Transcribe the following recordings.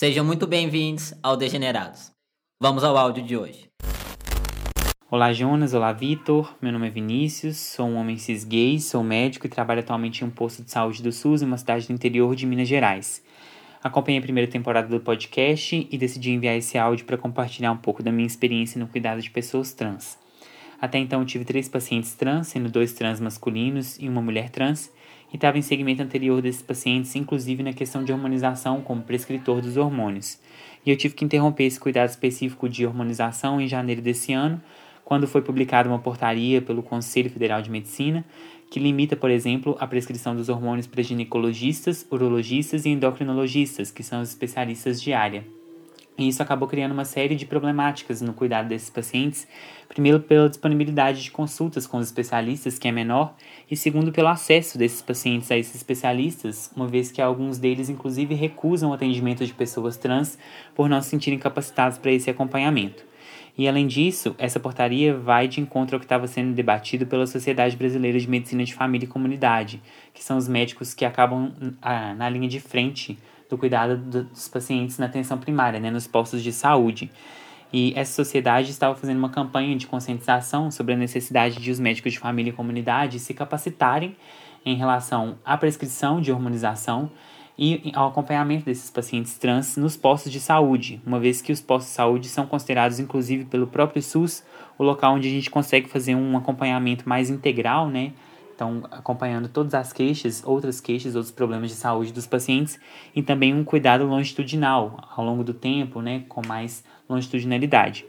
Sejam muito bem-vindos ao Degenerados. Vamos ao áudio de hoje. Olá Jonas, olá Vitor, meu nome é Vinícius, sou um homem cis gay, sou médico e trabalho atualmente em um posto de saúde do SUS em uma cidade do interior de Minas Gerais. Acompanhei a primeira temporada do podcast e decidi enviar esse áudio para compartilhar um pouco da minha experiência no cuidado de pessoas trans. Até então tive três pacientes trans, sendo dois trans masculinos e uma mulher trans, e estava em segmento anterior desses pacientes, inclusive na questão de hormonização como prescritor dos hormônios. E eu tive que interromper esse cuidado específico de hormonização em janeiro desse ano, quando foi publicada uma portaria pelo Conselho Federal de Medicina que limita, por exemplo, a prescrição dos hormônios para ginecologistas, urologistas e endocrinologistas, que são os especialistas de área. E isso acabou criando uma série de problemáticas no cuidado desses pacientes, primeiro pela disponibilidade de consultas com os especialistas, que é menor, e segundo pelo acesso desses pacientes a esses especialistas, uma vez que alguns deles inclusive recusam o atendimento de pessoas trans por não se sentirem capacitados para esse acompanhamento. E além disso, essa portaria vai de encontro ao que estava sendo debatido pela Sociedade Brasileira de Medicina de Família e Comunidade, que são os médicos que acabam ah, na linha de frente do cuidado dos pacientes na atenção primária, né, nos postos de saúde. E essa sociedade estava fazendo uma campanha de conscientização sobre a necessidade de os médicos de família e comunidade se capacitarem em relação à prescrição de hormonização e ao acompanhamento desses pacientes trans nos postos de saúde, uma vez que os postos de saúde são considerados, inclusive pelo próprio SUS, o local onde a gente consegue fazer um acompanhamento mais integral, né? Então, acompanhando todas as queixas, outras queixas, outros problemas de saúde dos pacientes e também um cuidado longitudinal ao longo do tempo, né? Com mais longitudinalidade.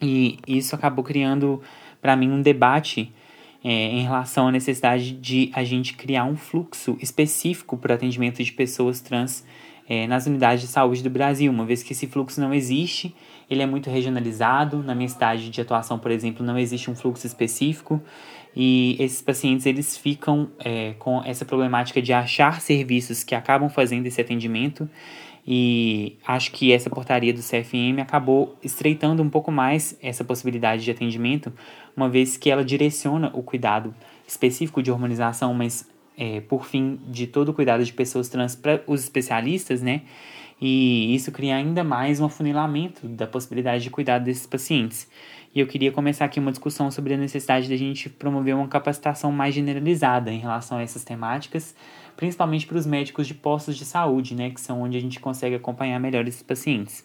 E isso acabou criando, para mim, um debate é, em relação à necessidade de a gente criar um fluxo específico para o atendimento de pessoas trans é, nas unidades de saúde do Brasil, uma vez que esse fluxo não existe, ele é muito regionalizado. Na minha cidade de atuação, por exemplo, não existe um fluxo específico e esses pacientes eles ficam é, com essa problemática de achar serviços que acabam fazendo esse atendimento e acho que essa portaria do CFM acabou estreitando um pouco mais essa possibilidade de atendimento, uma vez que ela direciona o cuidado específico de hormonização, mas é, por fim de todo o cuidado de pessoas trans para os especialistas, né? E isso cria ainda mais um afunilamento da possibilidade de cuidado desses pacientes. E eu queria começar aqui uma discussão sobre a necessidade de a gente promover uma capacitação mais generalizada em relação a essas temáticas, principalmente para os médicos de postos de saúde, né, que são onde a gente consegue acompanhar melhor esses pacientes.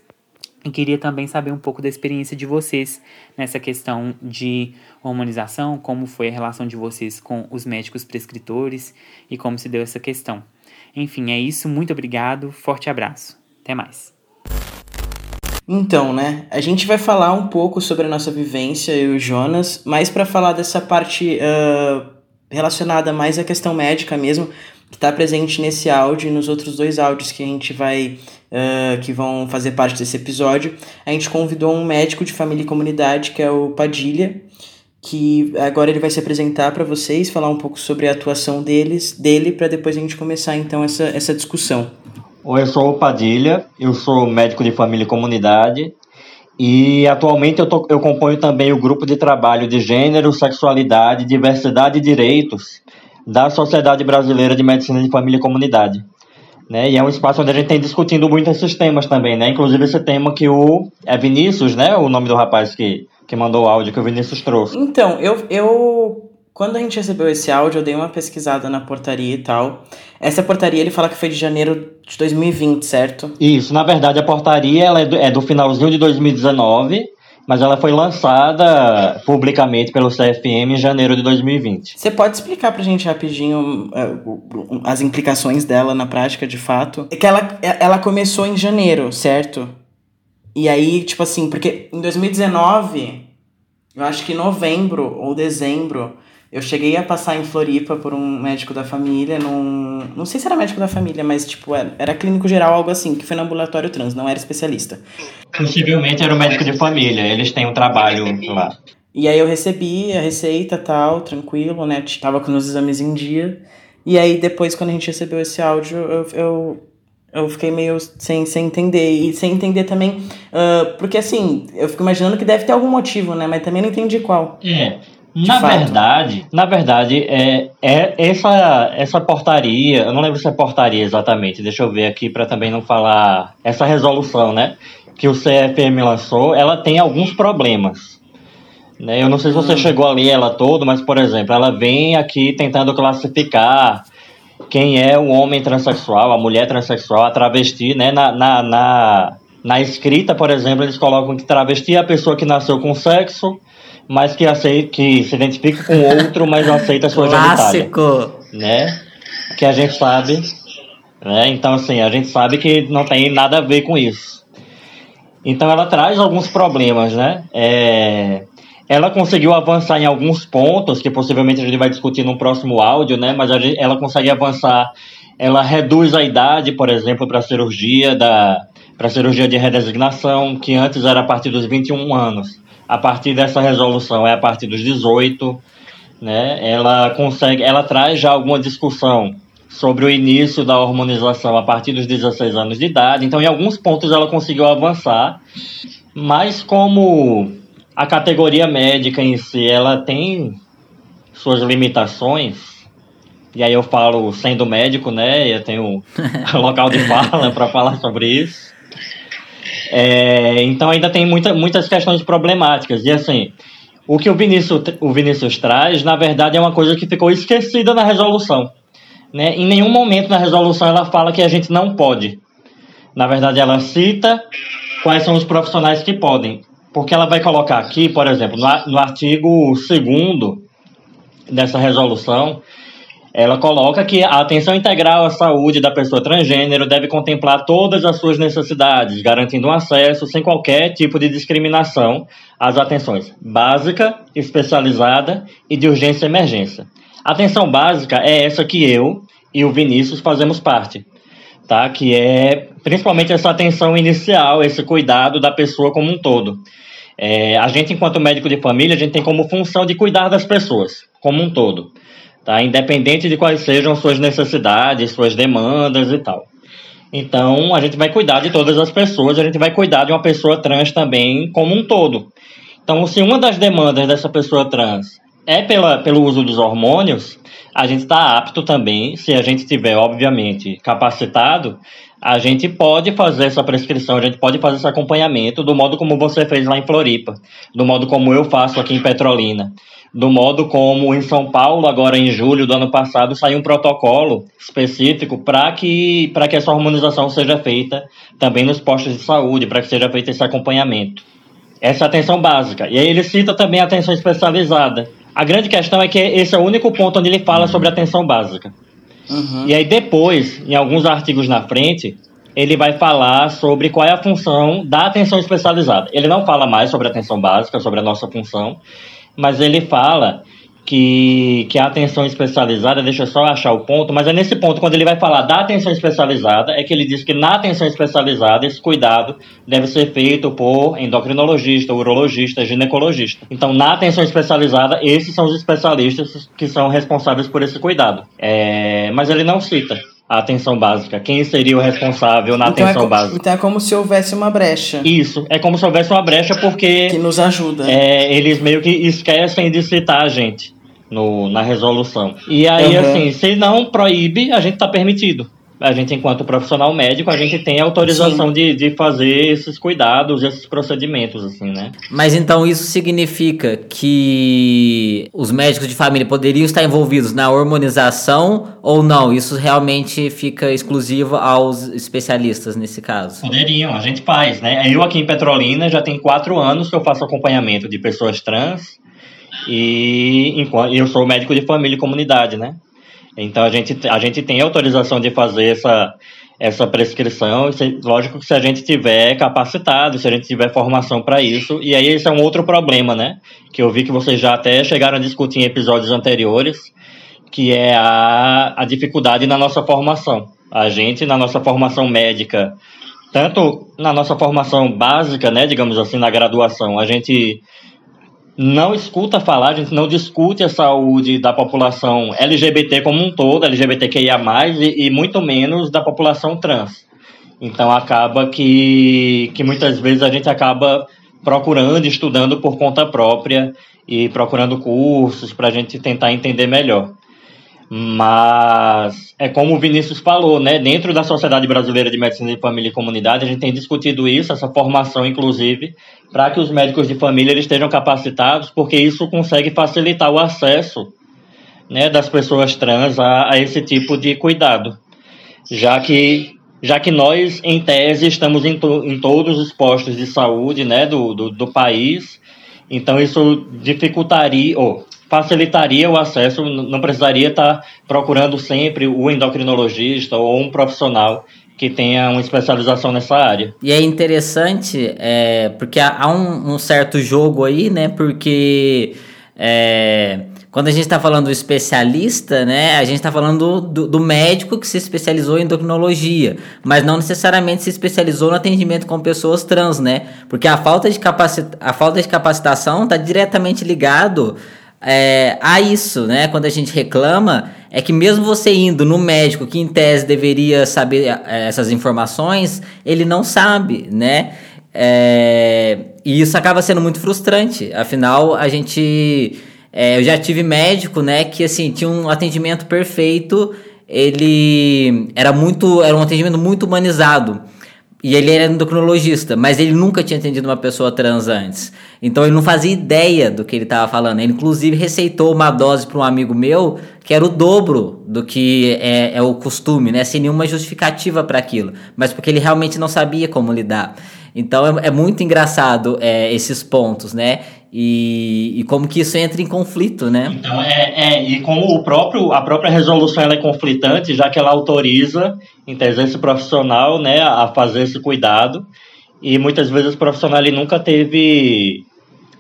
E queria também saber um pouco da experiência de vocês nessa questão de hormonização, como foi a relação de vocês com os médicos prescritores e como se deu essa questão. Enfim, é isso. Muito obrigado. Forte abraço. Até mais. Então, né? A gente vai falar um pouco sobre a nossa vivência, e o Jonas, mas para falar dessa parte uh, relacionada mais à questão médica mesmo, que está presente nesse áudio e nos outros dois áudios que a gente vai. Uh, que vão fazer parte desse episódio. A gente convidou um médico de família e comunidade, que é o Padilha, que agora ele vai se apresentar para vocês, falar um pouco sobre a atuação deles, dele, para depois a gente começar então essa, essa discussão. Oi, eu sou o Padilha, eu sou médico de família e comunidade. E atualmente eu, tô, eu componho também o grupo de trabalho de gênero, sexualidade, diversidade e direitos da Sociedade Brasileira de Medicina de Família e Comunidade. Né? E é um espaço onde a gente tem discutindo muito esses temas também, né? Inclusive esse tema que o é Vinícius, né? O nome do rapaz que, que mandou o áudio que o Vinícius trouxe. Então, eu, eu quando a gente recebeu esse áudio, eu dei uma pesquisada na portaria e tal. Essa portaria ele fala que foi de janeiro de 2020, certo? Isso, na verdade a portaria ela é, do, é do finalzinho de 2019 mas ela foi lançada publicamente pelo CFM em janeiro de 2020. Você pode explicar pra gente rapidinho uh, as implicações dela na prática, de fato? É que ela, ela começou em janeiro, certo? E aí, tipo assim, porque em 2019, eu acho que novembro ou dezembro, eu cheguei a passar em Floripa por um médico da família, num. Não sei se era médico da família, mas tipo, era, era clínico geral, algo assim, que foi no ambulatório trans, não era especialista. Possivelmente era um médico de família, eles têm um trabalho lá. E aí eu recebi a receita tal, tranquilo, né? Tava com os exames em dia. E aí depois, quando a gente recebeu esse áudio, eu, eu, eu fiquei meio sem, sem entender. E sem entender também. Uh, porque assim, eu fico imaginando que deve ter algum motivo, né? Mas também não entendi qual. É. Na fato. verdade, na verdade, é, é essa, essa portaria, eu não lembro se é portaria exatamente, deixa eu ver aqui para também não falar. Essa resolução, né? Que o CFM lançou, ela tem alguns problemas. Né? Eu não sei se você hum. chegou a ler ela toda, mas, por exemplo, ela vem aqui tentando classificar quem é o homem transexual, a mulher transexual, a travesti, né? Na, na, na, na escrita, por exemplo, eles colocam que travesti é a pessoa que nasceu com sexo mas que aceita, que se identifica com outro, mas não aceita a sua Clássico. Né? Que a gente sabe, né? Então assim, a gente sabe que não tem nada a ver com isso. Então ela traz alguns problemas, né? É, ela conseguiu avançar em alguns pontos que possivelmente a gente vai discutir no próximo áudio, né? Mas gente, ela consegue avançar, ela reduz a idade, por exemplo, para cirurgia da para cirurgia de redesignação, que antes era a partir dos 21 anos a partir dessa resolução é a partir dos 18, né? Ela consegue, ela traz já alguma discussão sobre o início da hormonização a partir dos 16 anos de idade. Então, em alguns pontos ela conseguiu avançar, mas como a categoria médica em si, ela tem suas limitações. E aí eu falo sendo médico, né? Eu tenho local de fala para falar sobre isso. É, então ainda tem muita, muitas questões problemáticas. E assim, o que o Vinícius, o Vinícius traz, na verdade, é uma coisa que ficou esquecida na resolução. Né? Em nenhum momento na resolução ela fala que a gente não pode. Na verdade, ela cita quais são os profissionais que podem. Porque ela vai colocar aqui, por exemplo, no, no artigo 2 dessa resolução, ela coloca que a atenção integral à saúde da pessoa transgênero deve contemplar todas as suas necessidades, garantindo um acesso sem qualquer tipo de discriminação às atenções básica, especializada e de urgência e emergência. A atenção básica é essa que eu e o Vinícius fazemos parte, tá? Que é principalmente essa atenção inicial, esse cuidado da pessoa como um todo. É, a gente, enquanto médico de família, a gente tem como função de cuidar das pessoas como um todo tá? Independente de quais sejam suas necessidades, suas demandas e tal. Então, a gente vai cuidar de todas as pessoas, a gente vai cuidar de uma pessoa trans também como um todo. Então, se uma das demandas dessa pessoa trans é pela, pelo uso dos hormônios, a gente está apto também, se a gente tiver, obviamente, capacitado, a gente pode fazer essa prescrição, a gente pode fazer esse acompanhamento do modo como você fez lá em Floripa, do modo como eu faço aqui em Petrolina do modo como em São Paulo, agora em julho do ano passado, saiu um protocolo específico para que, que essa harmonização seja feita também nos postos de saúde, para que seja feito esse acompanhamento. Essa é atenção básica. E aí ele cita também a atenção especializada. A grande questão é que esse é o único ponto onde ele fala uhum. sobre atenção básica. Uhum. E aí depois, em alguns artigos na frente, ele vai falar sobre qual é a função da atenção especializada. Ele não fala mais sobre a atenção básica, sobre a nossa função mas ele fala que, que a atenção especializada, deixa eu só achar o ponto, mas é nesse ponto, quando ele vai falar da atenção especializada, é que ele diz que na atenção especializada, esse cuidado deve ser feito por endocrinologista, urologista, ginecologista. Então, na atenção especializada, esses são os especialistas que são responsáveis por esse cuidado. É, mas ele não cita a atenção básica? Quem seria o responsável na então é atenção é básica? Então é como se houvesse uma brecha. Isso, é como se houvesse uma brecha porque. Que nos ajuda. É, eles meio que esquecem de citar a gente no, na resolução. E aí, uhum. assim, se não proíbe, a gente está permitido a gente, enquanto profissional médico, a gente tem autorização de, de fazer esses cuidados, esses procedimentos, assim, né? Mas então isso significa que os médicos de família poderiam estar envolvidos na hormonização ou não? Isso realmente fica exclusivo aos especialistas nesse caso? Poderiam, a gente faz, né? Eu aqui em Petrolina já tem quatro anos que eu faço acompanhamento de pessoas trans e eu sou médico de família e comunidade, né? Então a gente, a gente tem autorização de fazer essa, essa prescrição, lógico que se a gente tiver capacitado, se a gente tiver formação para isso, e aí esse é um outro problema, né? Que eu vi que vocês já até chegaram a discutir em episódios anteriores, que é a, a dificuldade na nossa formação. A gente, na nossa formação médica, tanto na nossa formação básica, né, digamos assim, na graduação, a gente não escuta falar, a gente não discute a saúde da população LGBT como um todo, LGBTQIA, e, e muito menos da população trans. Então acaba que, que muitas vezes a gente acaba procurando, estudando por conta própria e procurando cursos para a gente tentar entender melhor. Mas é como o Vinícius falou, né? Dentro da Sociedade Brasileira de Medicina de Família e Comunidade, a gente tem discutido isso, essa formação, inclusive, para que os médicos de família eles estejam capacitados, porque isso consegue facilitar o acesso né, das pessoas trans a, a esse tipo de cuidado. Já que, já que nós, em tese, estamos em, to, em todos os postos de saúde né, do, do, do país, então isso dificultaria, facilitaria o acesso, não precisaria estar procurando sempre o endocrinologista ou um profissional que tenha uma especialização nessa área. E é interessante, é, porque há um, um, certo jogo aí, né? Porque é, quando a gente está falando do especialista, né? A gente está falando do, do, médico que se especializou em endocrinologia, mas não necessariamente se especializou no atendimento com pessoas trans, né? Porque a falta de, capacita a falta de capacitação está diretamente ligado é, a isso, né? Quando a gente reclama, é que mesmo você indo no médico que em tese deveria saber é, essas informações, ele não sabe, né? É, e isso acaba sendo muito frustrante. Afinal, a gente. É, eu já tive médico, né, que assim, tinha um atendimento perfeito, ele era muito. Era um atendimento muito humanizado. E ele era endocrinologista, mas ele nunca tinha atendido uma pessoa trans antes. Então ele não fazia ideia do que ele estava falando. Ele, inclusive, receitou uma dose para um amigo meu que era o dobro do que é, é o costume, né? Sem nenhuma justificativa para aquilo. Mas porque ele realmente não sabia como lidar. Então é, é muito engraçado é, esses pontos, né? E, e, como que isso entra em conflito, né? Então, é, é, e como o próprio, a própria resolução é conflitante, já que ela autoriza, em tese, esse profissional né, a fazer esse cuidado, e muitas vezes o profissional ele nunca teve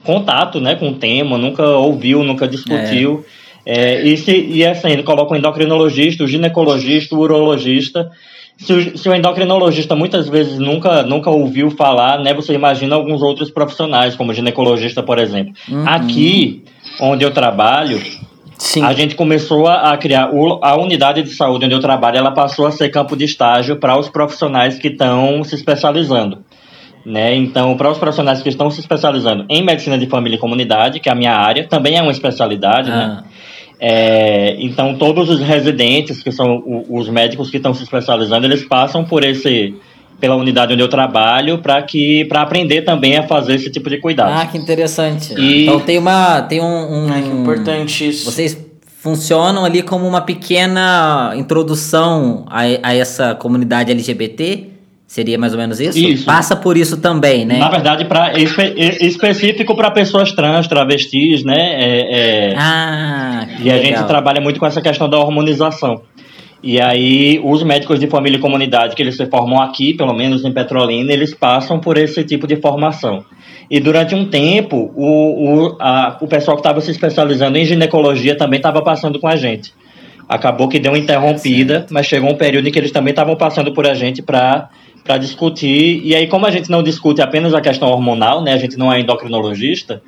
contato né, com o tema, nunca ouviu, nunca discutiu. É. é e, se, e assim, ele coloca o endocrinologista, o ginecologista, o urologista, se o, se o, endocrinologista muitas vezes nunca, nunca ouviu falar, né? Você imagina alguns outros profissionais, como ginecologista, por exemplo. Uhum. Aqui, onde eu trabalho, Sim. a gente começou a, criar o, a unidade de saúde onde eu trabalho, ela passou a ser campo de estágio para os profissionais que estão se especializando. Né? Então, para os profissionais que estão se especializando em medicina de família e comunidade, que é a minha área, também é uma especialidade, né? ah. né? É, então, todos os residentes, que são os médicos que estão se especializando, eles passam por esse pela unidade onde eu trabalho para que para aprender também a fazer esse tipo de cuidado. Ah, que interessante. E... Então tem uma tem um, um ah, que importante isso. Vocês funcionam ali como uma pequena introdução a, a essa comunidade LGBT? Seria mais ou menos isso? isso? Passa por isso também, né? Na verdade, para espe específico para pessoas trans, travestis, né? É, é... Ah, e a gente trabalha muito com essa questão da hormonização. E aí, os médicos de família e comunidade que eles se formam aqui, pelo menos em Petrolina, eles passam por esse tipo de formação. E durante um tempo, o, o, a, o pessoal que estava se especializando em ginecologia também estava passando com a gente. Acabou que deu uma interrompida, mas chegou um período em que eles também estavam passando por a gente para para discutir. E aí, como a gente não discute apenas a questão hormonal, né? A gente não é endocrinologista,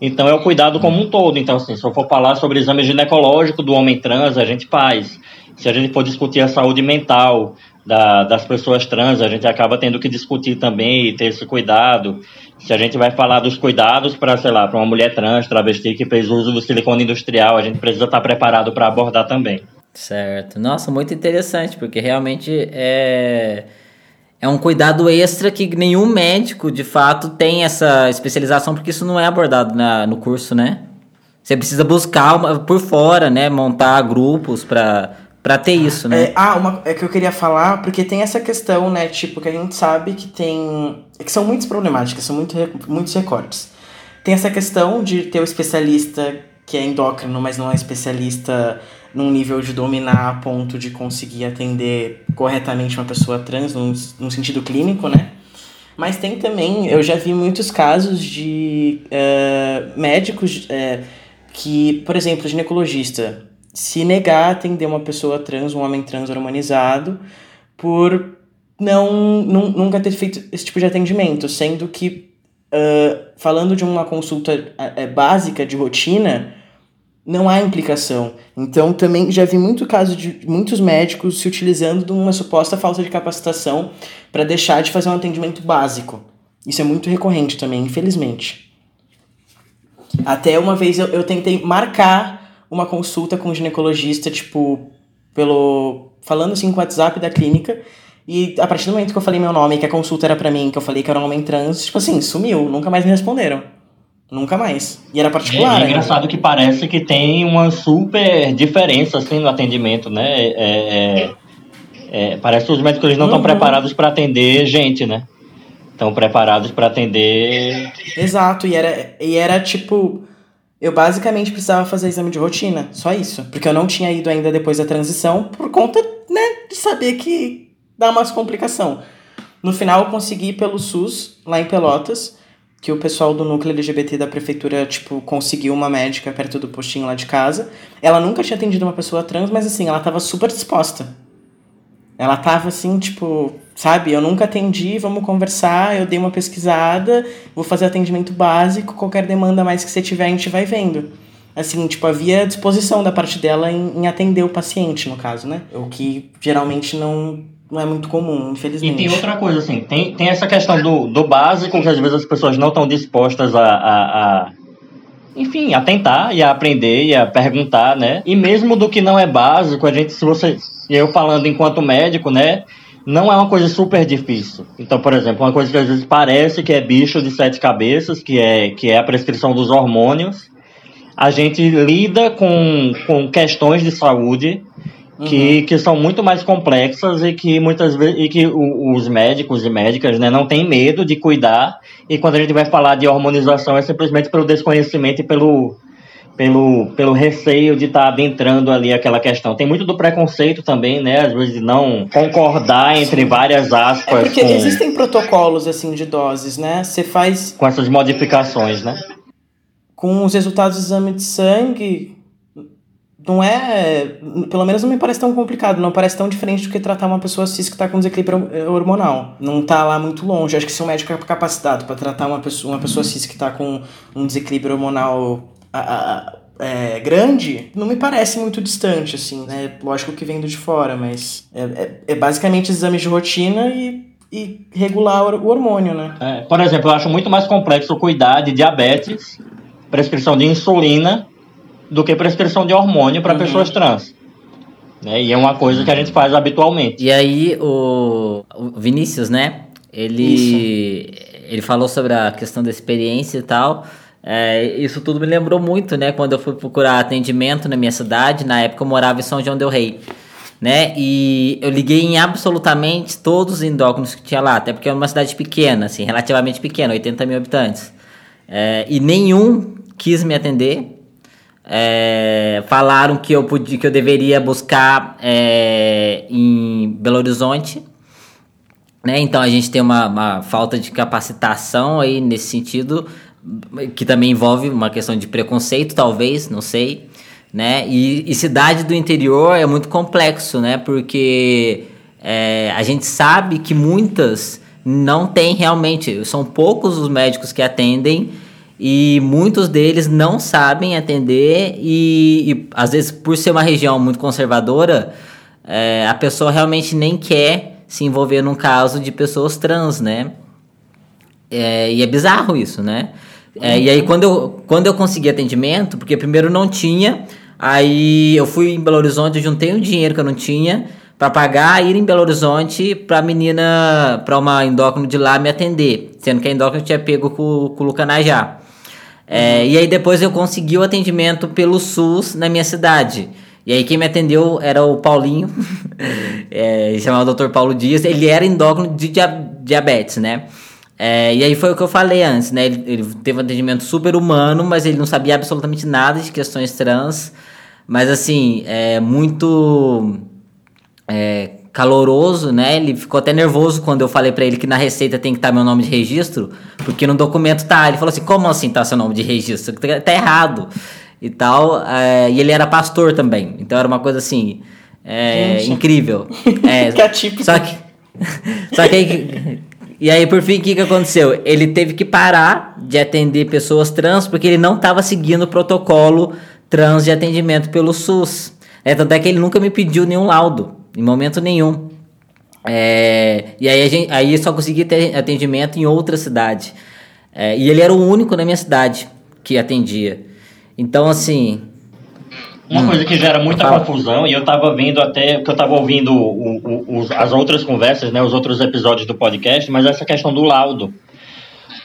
então é o cuidado como um todo. Então, assim, se eu for falar sobre exame ginecológico do homem trans, a gente faz. Se a gente for discutir a saúde mental da, das pessoas trans, a gente acaba tendo que discutir também e ter esse cuidado. Se a gente vai falar dos cuidados para, sei lá, para uma mulher trans, travesti que fez uso do silicone industrial, a gente precisa estar preparado para abordar também. Certo. Nossa, muito interessante, porque realmente é é um cuidado extra que nenhum médico, de fato, tem essa especialização, porque isso não é abordado na, no curso, né? Você precisa buscar uma, por fora, né? Montar grupos para para ter isso, né? É, ah, uma, é que eu queria falar, porque tem essa questão, né? Tipo, que a gente sabe que tem. Que são muitas problemáticas, são muito, muitos recortes. Tem essa questão de ter o especialista que é endócrino, mas não é especialista num nível de dominar a ponto de conseguir atender corretamente uma pessoa trans, num, num sentido clínico, né? Mas tem também, eu já vi muitos casos de uh, médicos uh, que, por exemplo, ginecologista, se negar a atender uma pessoa trans, um homem trans hormonizado, por não, nunca ter feito esse tipo de atendimento, sendo que, uh, falando de uma consulta básica de rotina, não há implicação. Então, também já vi muito caso de muitos médicos se utilizando de uma suposta falta de capacitação para deixar de fazer um atendimento básico. Isso é muito recorrente também, infelizmente. Até uma vez eu, eu tentei marcar uma consulta com um ginecologista, tipo, pelo. falando assim com o WhatsApp da clínica. E a partir do momento que eu falei meu nome, que a consulta era para mim, que eu falei que era um homem trans, tipo assim, sumiu, nunca mais me responderam. Nunca mais. E era particular. É, é engraçado que parece que tem uma super diferença assim no atendimento, né? É, é, é parece que os médicos eles não estão uhum. preparados para atender gente, né? Estão preparados para atender. Exato, e era, e era tipo. Eu basicamente precisava fazer exame de rotina, só isso. Porque eu não tinha ido ainda depois da transição, por conta, né, de saber que dá umas complicação. No final eu consegui pelo SUS, lá em Pelotas, que o pessoal do núcleo LGBT da prefeitura, tipo, conseguiu uma médica perto do postinho lá de casa. Ela nunca tinha atendido uma pessoa trans, mas assim, ela tava super disposta. Ela tava assim, tipo, sabe, eu nunca atendi, vamos conversar, eu dei uma pesquisada, vou fazer atendimento básico, qualquer demanda mais que você tiver, a gente vai vendo. Assim, tipo, havia disposição da parte dela em, em atender o paciente, no caso, né? O que geralmente não, não é muito comum, infelizmente. E tem outra coisa, assim, tem, tem essa questão do, do básico, que às vezes as pessoas não estão dispostas a, a, a, enfim, a tentar e a aprender e a perguntar, né? E mesmo do que não é básico, a gente, se você, eu falando enquanto médico, né? Não é uma coisa super difícil. Então, por exemplo, uma coisa que às vezes parece que é bicho de sete cabeças, que é, que é a prescrição dos hormônios, a gente lida com, com questões de saúde uhum. que são muito mais complexas e que muitas vezes e que os médicos e médicas né, não têm medo de cuidar. E quando a gente vai falar de hormonização é simplesmente pelo desconhecimento e pelo, pelo, pelo receio de estar tá adentrando ali aquela questão. Tem muito do preconceito também, né? Às vezes de não concordar entre várias aspas. É porque com, existem protocolos assim de doses, né? Você faz. Com essas modificações, né? Com os resultados do exame de sangue, não é. Pelo menos não me parece tão complicado, não parece tão diferente do que tratar uma pessoa cis que está com desequilíbrio hormonal. Não está lá muito longe. Acho que se um médico é capacitado para tratar uma pessoa, uma pessoa cis que está com um desequilíbrio hormonal a, a, é, grande, não me parece muito distante, assim, né? Lógico que vendo de fora, mas é, é, é basicamente exames de rotina e e regular o hormônio, né? É, por exemplo, eu acho muito mais complexo cuidar de diabetes, prescrição de insulina do que prescrição de hormônio para uhum. pessoas trans. Né? E é uma coisa que a gente faz habitualmente. E aí o, o Vinícius, né? Ele, ele falou sobre a questão da experiência e tal. É, isso tudo me lembrou muito, né? Quando eu fui procurar atendimento na minha cidade, na época eu morava em São João del Rei. Né? E eu liguei em absolutamente todos os endócrinos que tinha lá, até porque é uma cidade pequena, assim, relativamente pequena, 80 mil habitantes. É, e nenhum quis me atender, é, falaram que eu, podia, que eu deveria buscar é, em Belo Horizonte. Né? Então a gente tem uma, uma, falta de capacitação aí nesse sentido, que também envolve uma questão de preconceito, talvez, não sei. Né? E, e cidade do interior é muito complexo, né? Porque é, a gente sabe que muitas não tem realmente, são poucos os médicos que atendem e muitos deles não sabem atender e, e às vezes por ser uma região muito conservadora é, a pessoa realmente nem quer se envolver num caso de pessoas trans, né? É, e é bizarro isso, né? É, e aí quando eu, quando eu consegui atendimento, porque primeiro não tinha, aí eu fui em Belo Horizonte, juntei um dinheiro que eu não tinha para pagar ir em Belo Horizonte pra menina, pra uma endócrino de lá me atender, sendo que a endócrino tinha pego com, com o Lucanajá. É, e aí depois eu consegui o atendimento pelo SUS na minha cidade. E aí quem me atendeu era o Paulinho, é, chamado Dr. Paulo Dias. Ele era endócrino de diabetes, né? É, e aí foi o que eu falei antes, né? Ele, ele, teve um atendimento super humano, mas ele não sabia absolutamente nada de questões trans. Mas assim, é muito é, caloroso, né? Ele ficou até nervoso quando eu falei para ele que na receita tem que estar tá meu nome de registro, porque no documento tá. Ele falou assim: como assim tá seu nome de registro? Tá, tá errado e tal. É, e ele era pastor também, então era uma coisa assim é, incrível. É, que atípico. Só que, só que aí, e aí por fim o que, que aconteceu? Ele teve que parar de atender pessoas trans porque ele não estava seguindo o protocolo trans de atendimento pelo SUS. É, tanto é que ele nunca me pediu nenhum laudo. Em momento nenhum. É, e aí, gente, aí só consegui ter atendimento em outra cidade. É, e ele era o único na minha cidade. que atendia. Então, assim, Uma Hum. coisa que gera muita confusão, e eu tava vendo até, que eu tava ouvindo o- o- os- as outras conversas, né, os outros episódios do podcast, mas essa questão do laudo.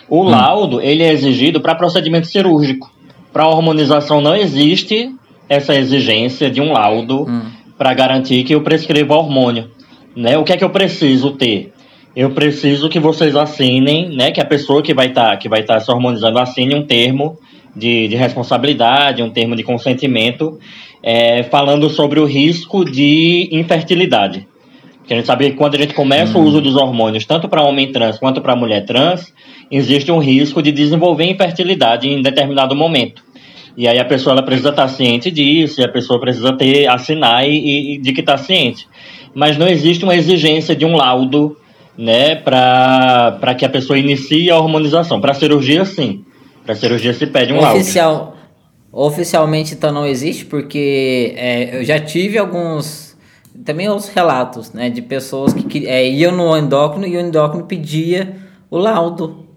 O laudo, ele é exigido para procedimento cirúrgico. Para hormonização não existe essa exigência de um laudo para garantir que eu prescreva hormônio. Né? O que é que eu preciso ter? Eu preciso que vocês assinem, né, que a pessoa que vai estar que vai estar se hormonizando assine um termo de, de responsabilidade, um termo de consentimento, é, falando sobre o risco de infertilidade. Porque a gente sabe que quando a gente começa o uso dos hormônios, tanto para homem trans quanto para mulher trans, existe um risco de desenvolver infertilidade em determinado momento. E aí a pessoa ela precisa estar ciente disso, e a pessoa precisa ter assinar e, e de que está ciente. Mas não existe uma exigência de um laudo, né, para que a pessoa inicie a hormonização. Para cirurgia, sim. Para cirurgia se pede um laudo. Oficial, oficialmente então não existe, porque é, eu já tive alguns. Também outros relatos, né? De pessoas que, que, é, iam no endócrino e o endócrino pedia o laudo.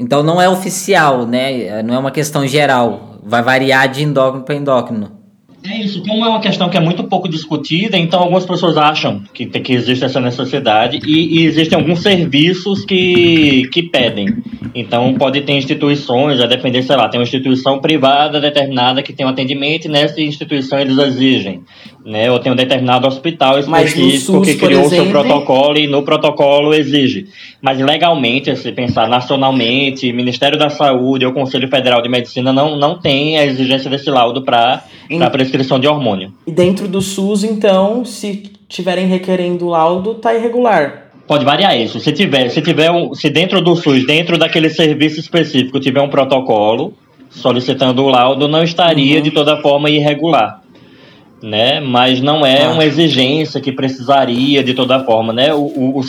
Então não é oficial, né? Não é uma questão geral. Vai variar de endócrino para endócrino. É isso, como é uma questão que é muito pouco discutida, então algumas pessoas acham que, que existe essa necessidade e, e existem alguns serviços que, que pedem. Então pode ter instituições, a depender, sei lá, tem uma instituição privada determinada que tem um atendimento e nessa instituição eles exigem. Né? Ou tem um determinado hospital específico SUS, que criou o seu exemplo- protocolo e no protocolo exige. Mas legalmente, se pensar nacionalmente, Ministério da Saúde ou Conselho Federal de Medicina não, não tem a exigência desse laudo para prescrição de hormônio. E dentro do SUS, então, se tiverem requerendo laudo, tá irregular. Pode variar isso. Se tiver, se tiver um, se dentro do SUS, dentro daquele serviço específico, tiver um protocolo solicitando o laudo, não estaria Uhum. de toda forma irregular. Né? Mas não é Ah. uma exigência que precisaria de toda forma, né? O, o- o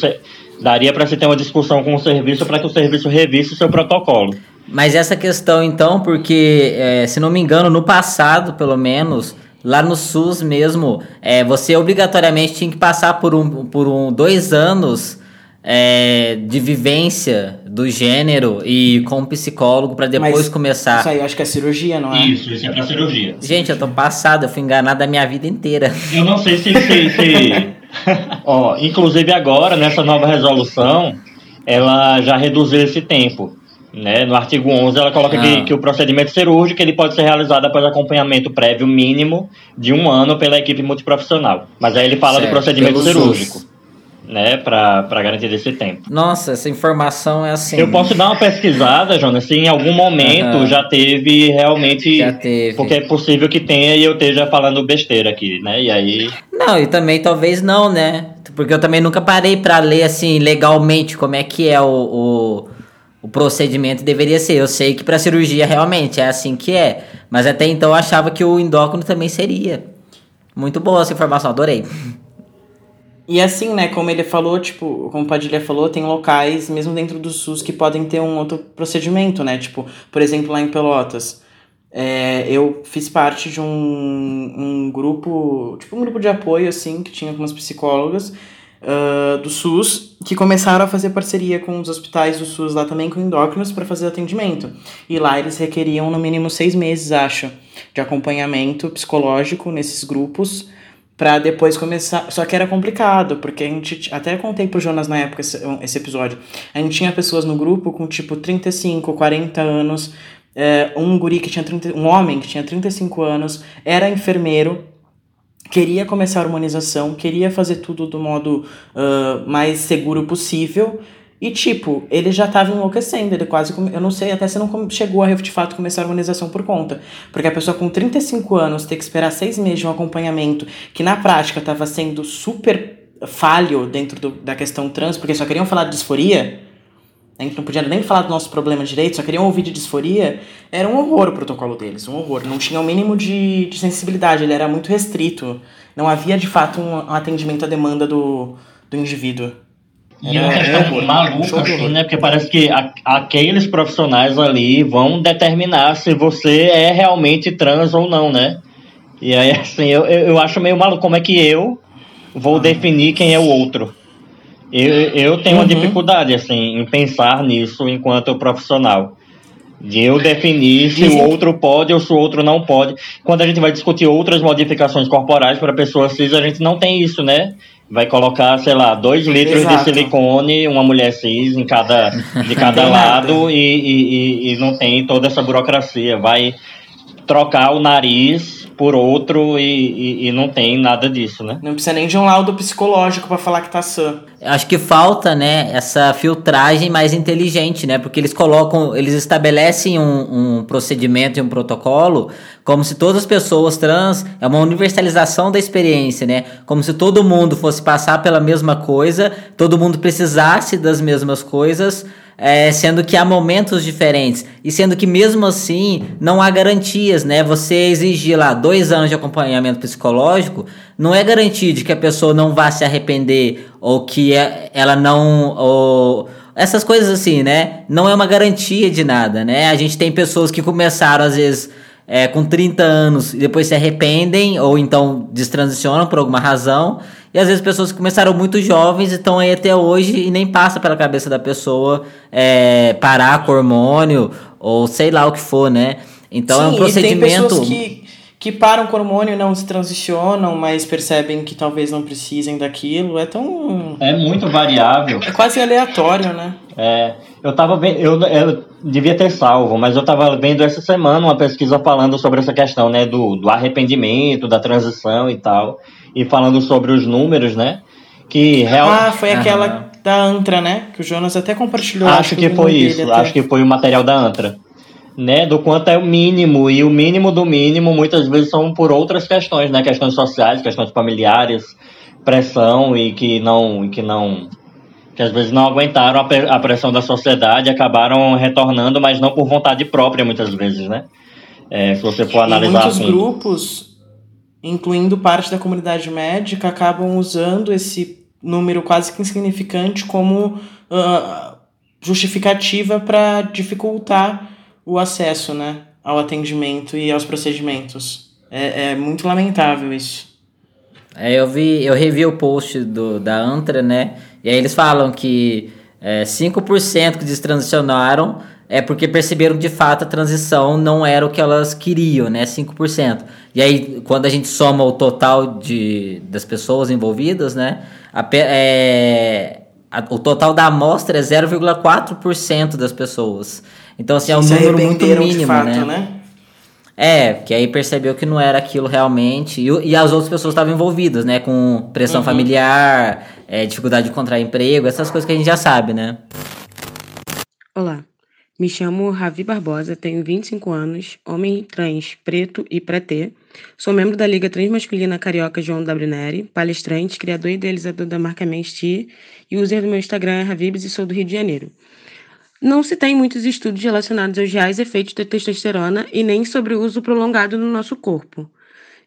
daria para se ter uma discussão com o serviço para que o serviço revisse o seu protocolo. Mas essa questão, então, porque, é, se não me engano, no passado, pelo menos, lá no SUS mesmo, é, você obrigatoriamente tinha que passar por um, por um dois anos é, de vivência do gênero e com um psicólogo para depois Mas começar. Isso aí eu acho que é cirurgia, não é? Isso, isso é para cirurgia. Gente, eu tô passado, eu fui enganado a minha vida inteira. Eu não sei se. se, se... Ó, inclusive agora, nessa nova resolução, ela já reduziu esse tempo. Né? No artigo 11, ela coloca Ah. que, que o procedimento cirúrgico ele pode ser realizado após acompanhamento prévio mínimo de um ano pela equipe multiprofissional. Mas aí ele fala Certo, do procedimento cirúrgico, SUS. né? Para garantir esse tempo. Nossa, essa informação é assim. Eu posso dar uma pesquisada, Jonas, se em algum momento Aham. já teve realmente. Já teve. Porque é possível que tenha e eu esteja falando besteira aqui, né? E aí. Não, e também talvez não, né? Porque eu também nunca parei pra ler assim legalmente como é que é o, o, o procedimento deveria ser. Eu sei que pra cirurgia realmente é assim que é, mas até então eu achava que o endócrino também seria. Muito boa essa informação, adorei. E assim, né, como ele falou, tipo, como o Padilha falou, tem locais, mesmo dentro do SUS, que podem ter um outro procedimento, né? Tipo, por exemplo, lá em Pelotas. é, eu fiz parte de um, um grupo, tipo um grupo de apoio, assim, que tinha algumas psicólogas ah, do SUS, que começaram a fazer parceria com os hospitais do SUS lá também, com endócrinos, para fazer atendimento. E lá eles requeriam no mínimo seis meses, acho, de acompanhamento psicológico nesses grupos, Pra depois começar. Só que era complicado, porque a gente. Até contei pro Jonas na época esse, esse episódio. A gente tinha pessoas no grupo com tipo 35, 40 anos. é, um guri que tinha 30, um homem que tinha 35 anos, era enfermeiro, queria começar a harmonização, queria fazer tudo do modo ah, mais seguro possível. E, tipo, ele já tava enlouquecendo, ele quase. come- Eu não sei até se não chegou a de fato começar a harmonização por conta. Porque a pessoa com 35 anos ter que esperar seis meses de um acompanhamento, que na prática tava sendo super falho dentro do- da questão trans, porque só queriam falar de disforia. A gente não podia nem falar do nosso problema direito, só queriam ouvir de disforia. Era um horror o protocolo deles, um horror. Não tinha o mínimo de, de sensibilidade, ele era muito restrito. Não havia de fato um, atendimento à demanda do, do indivíduo. E é uma questão horror. maluca, assim, né? Porque parece que a- aqueles profissionais ali vão determinar se você é realmente trans ou não, né? E aí, assim, eu, eu eu acho meio maluco como é que eu vou definir quem é o outro. Eu, eu tenho uma Uhum. dificuldade, assim, em pensar nisso enquanto profissional. De eu definir se o outro pode ou se o outro não pode. Quando a gente vai discutir outras modificações corporais para pessoas cis, a gente não tem isso, né? Vai colocar, sei lá, dois litros Exato. de silicone, uma mulher cis em cada, de cada lado e, e, e não tem toda essa burocracia. Vai trocar o nariz por outro e, e, e, não tem nada disso, né? Não precisa nem de um laudo psicológico para falar que tá sã. Acho que falta, né, essa filtragem mais inteligente, né? Porque eles colocam, eles estabelecem um, um procedimento e um protocolo como se todas as pessoas trans é uma universalização da experiência, né? Como se todo mundo fosse passar pela mesma coisa, todo mundo precisasse das mesmas coisas é, sendo que há momentos diferentes e sendo que mesmo assim não há garantias, né? Você exigir lá dois anos de acompanhamento psicológico não é garantia de que a pessoa não vá se arrepender ou que é, ela não ou essas coisas assim, né? Não é uma garantia de nada, né? A gente tem pessoas que começaram às vezes é, com 30 anos e depois se arrependem ou então destransicionam por alguma razão. E às vezes pessoas que começaram muito jovens e estão aí até hoje e nem passa pela cabeça da pessoa é, parar com hormônio ou sei lá o que for, né? Então Sim, é um procedimento. E tem pessoas que, que param com hormônio e não se transicionam, mas percebem que talvez não precisem daquilo. É tão. É muito variável. É quase aleatório, né? É. Eu tava vendo. Eu, eu devia ter salvo, mas eu tava vendo essa semana uma pesquisa falando sobre essa questão, né? Do, do arrependimento, da transição e tal e falando sobre os números, né? Que real... Ah, foi aquela da Antra, né? Que o Jonas até compartilhou. Acho que foi isso, acho que foi o material da Antra. Né, do quanto é o mínimo, e o mínimo do mínimo muitas vezes são por outras questões, né? Questões sociais, questões familiares, pressão e que não, que não que às vezes não aguentaram a, pressão da sociedade e acabaram retornando, mas não por vontade própria muitas vezes, né? É, se você for analisar. E muitos assim, grupos incluindo parte da comunidade médica, acabam usando esse número quase que insignificante como uh, justificativa para dificultar o acesso né, ao atendimento e aos procedimentos. É, é muito lamentável isso. É, eu vi, eu revi o post do, da Antra, né? E aí eles falam que é, 5% que destransicionaram é porque perceberam que de fato a transição não era o que elas queriam, né? 5%. E aí, quando a gente soma o total de, das pessoas envolvidas, né? A, é, a, o total da amostra é 0,4% das pessoas. Então, assim, é um número muito mínimo, fato, né? né? É, que aí percebeu que não era aquilo realmente. E, e as outras pessoas estavam envolvidas, né? Com pressão uhum. familiar, é, dificuldade de encontrar emprego, essas coisas que a gente já sabe, né? Olá. Me chamo Ravi Barbosa, tenho 25 anos, homem trans, preto e pré-T. Sou membro da Liga Transmasculina Carioca João W. Neri, palestrante, criador e idealizador da marca Mensti e user do meu Instagram é Ravibs e sou do Rio de Janeiro. Não se tem muitos estudos relacionados aos reais efeitos da testosterona e nem sobre o uso prolongado no nosso corpo.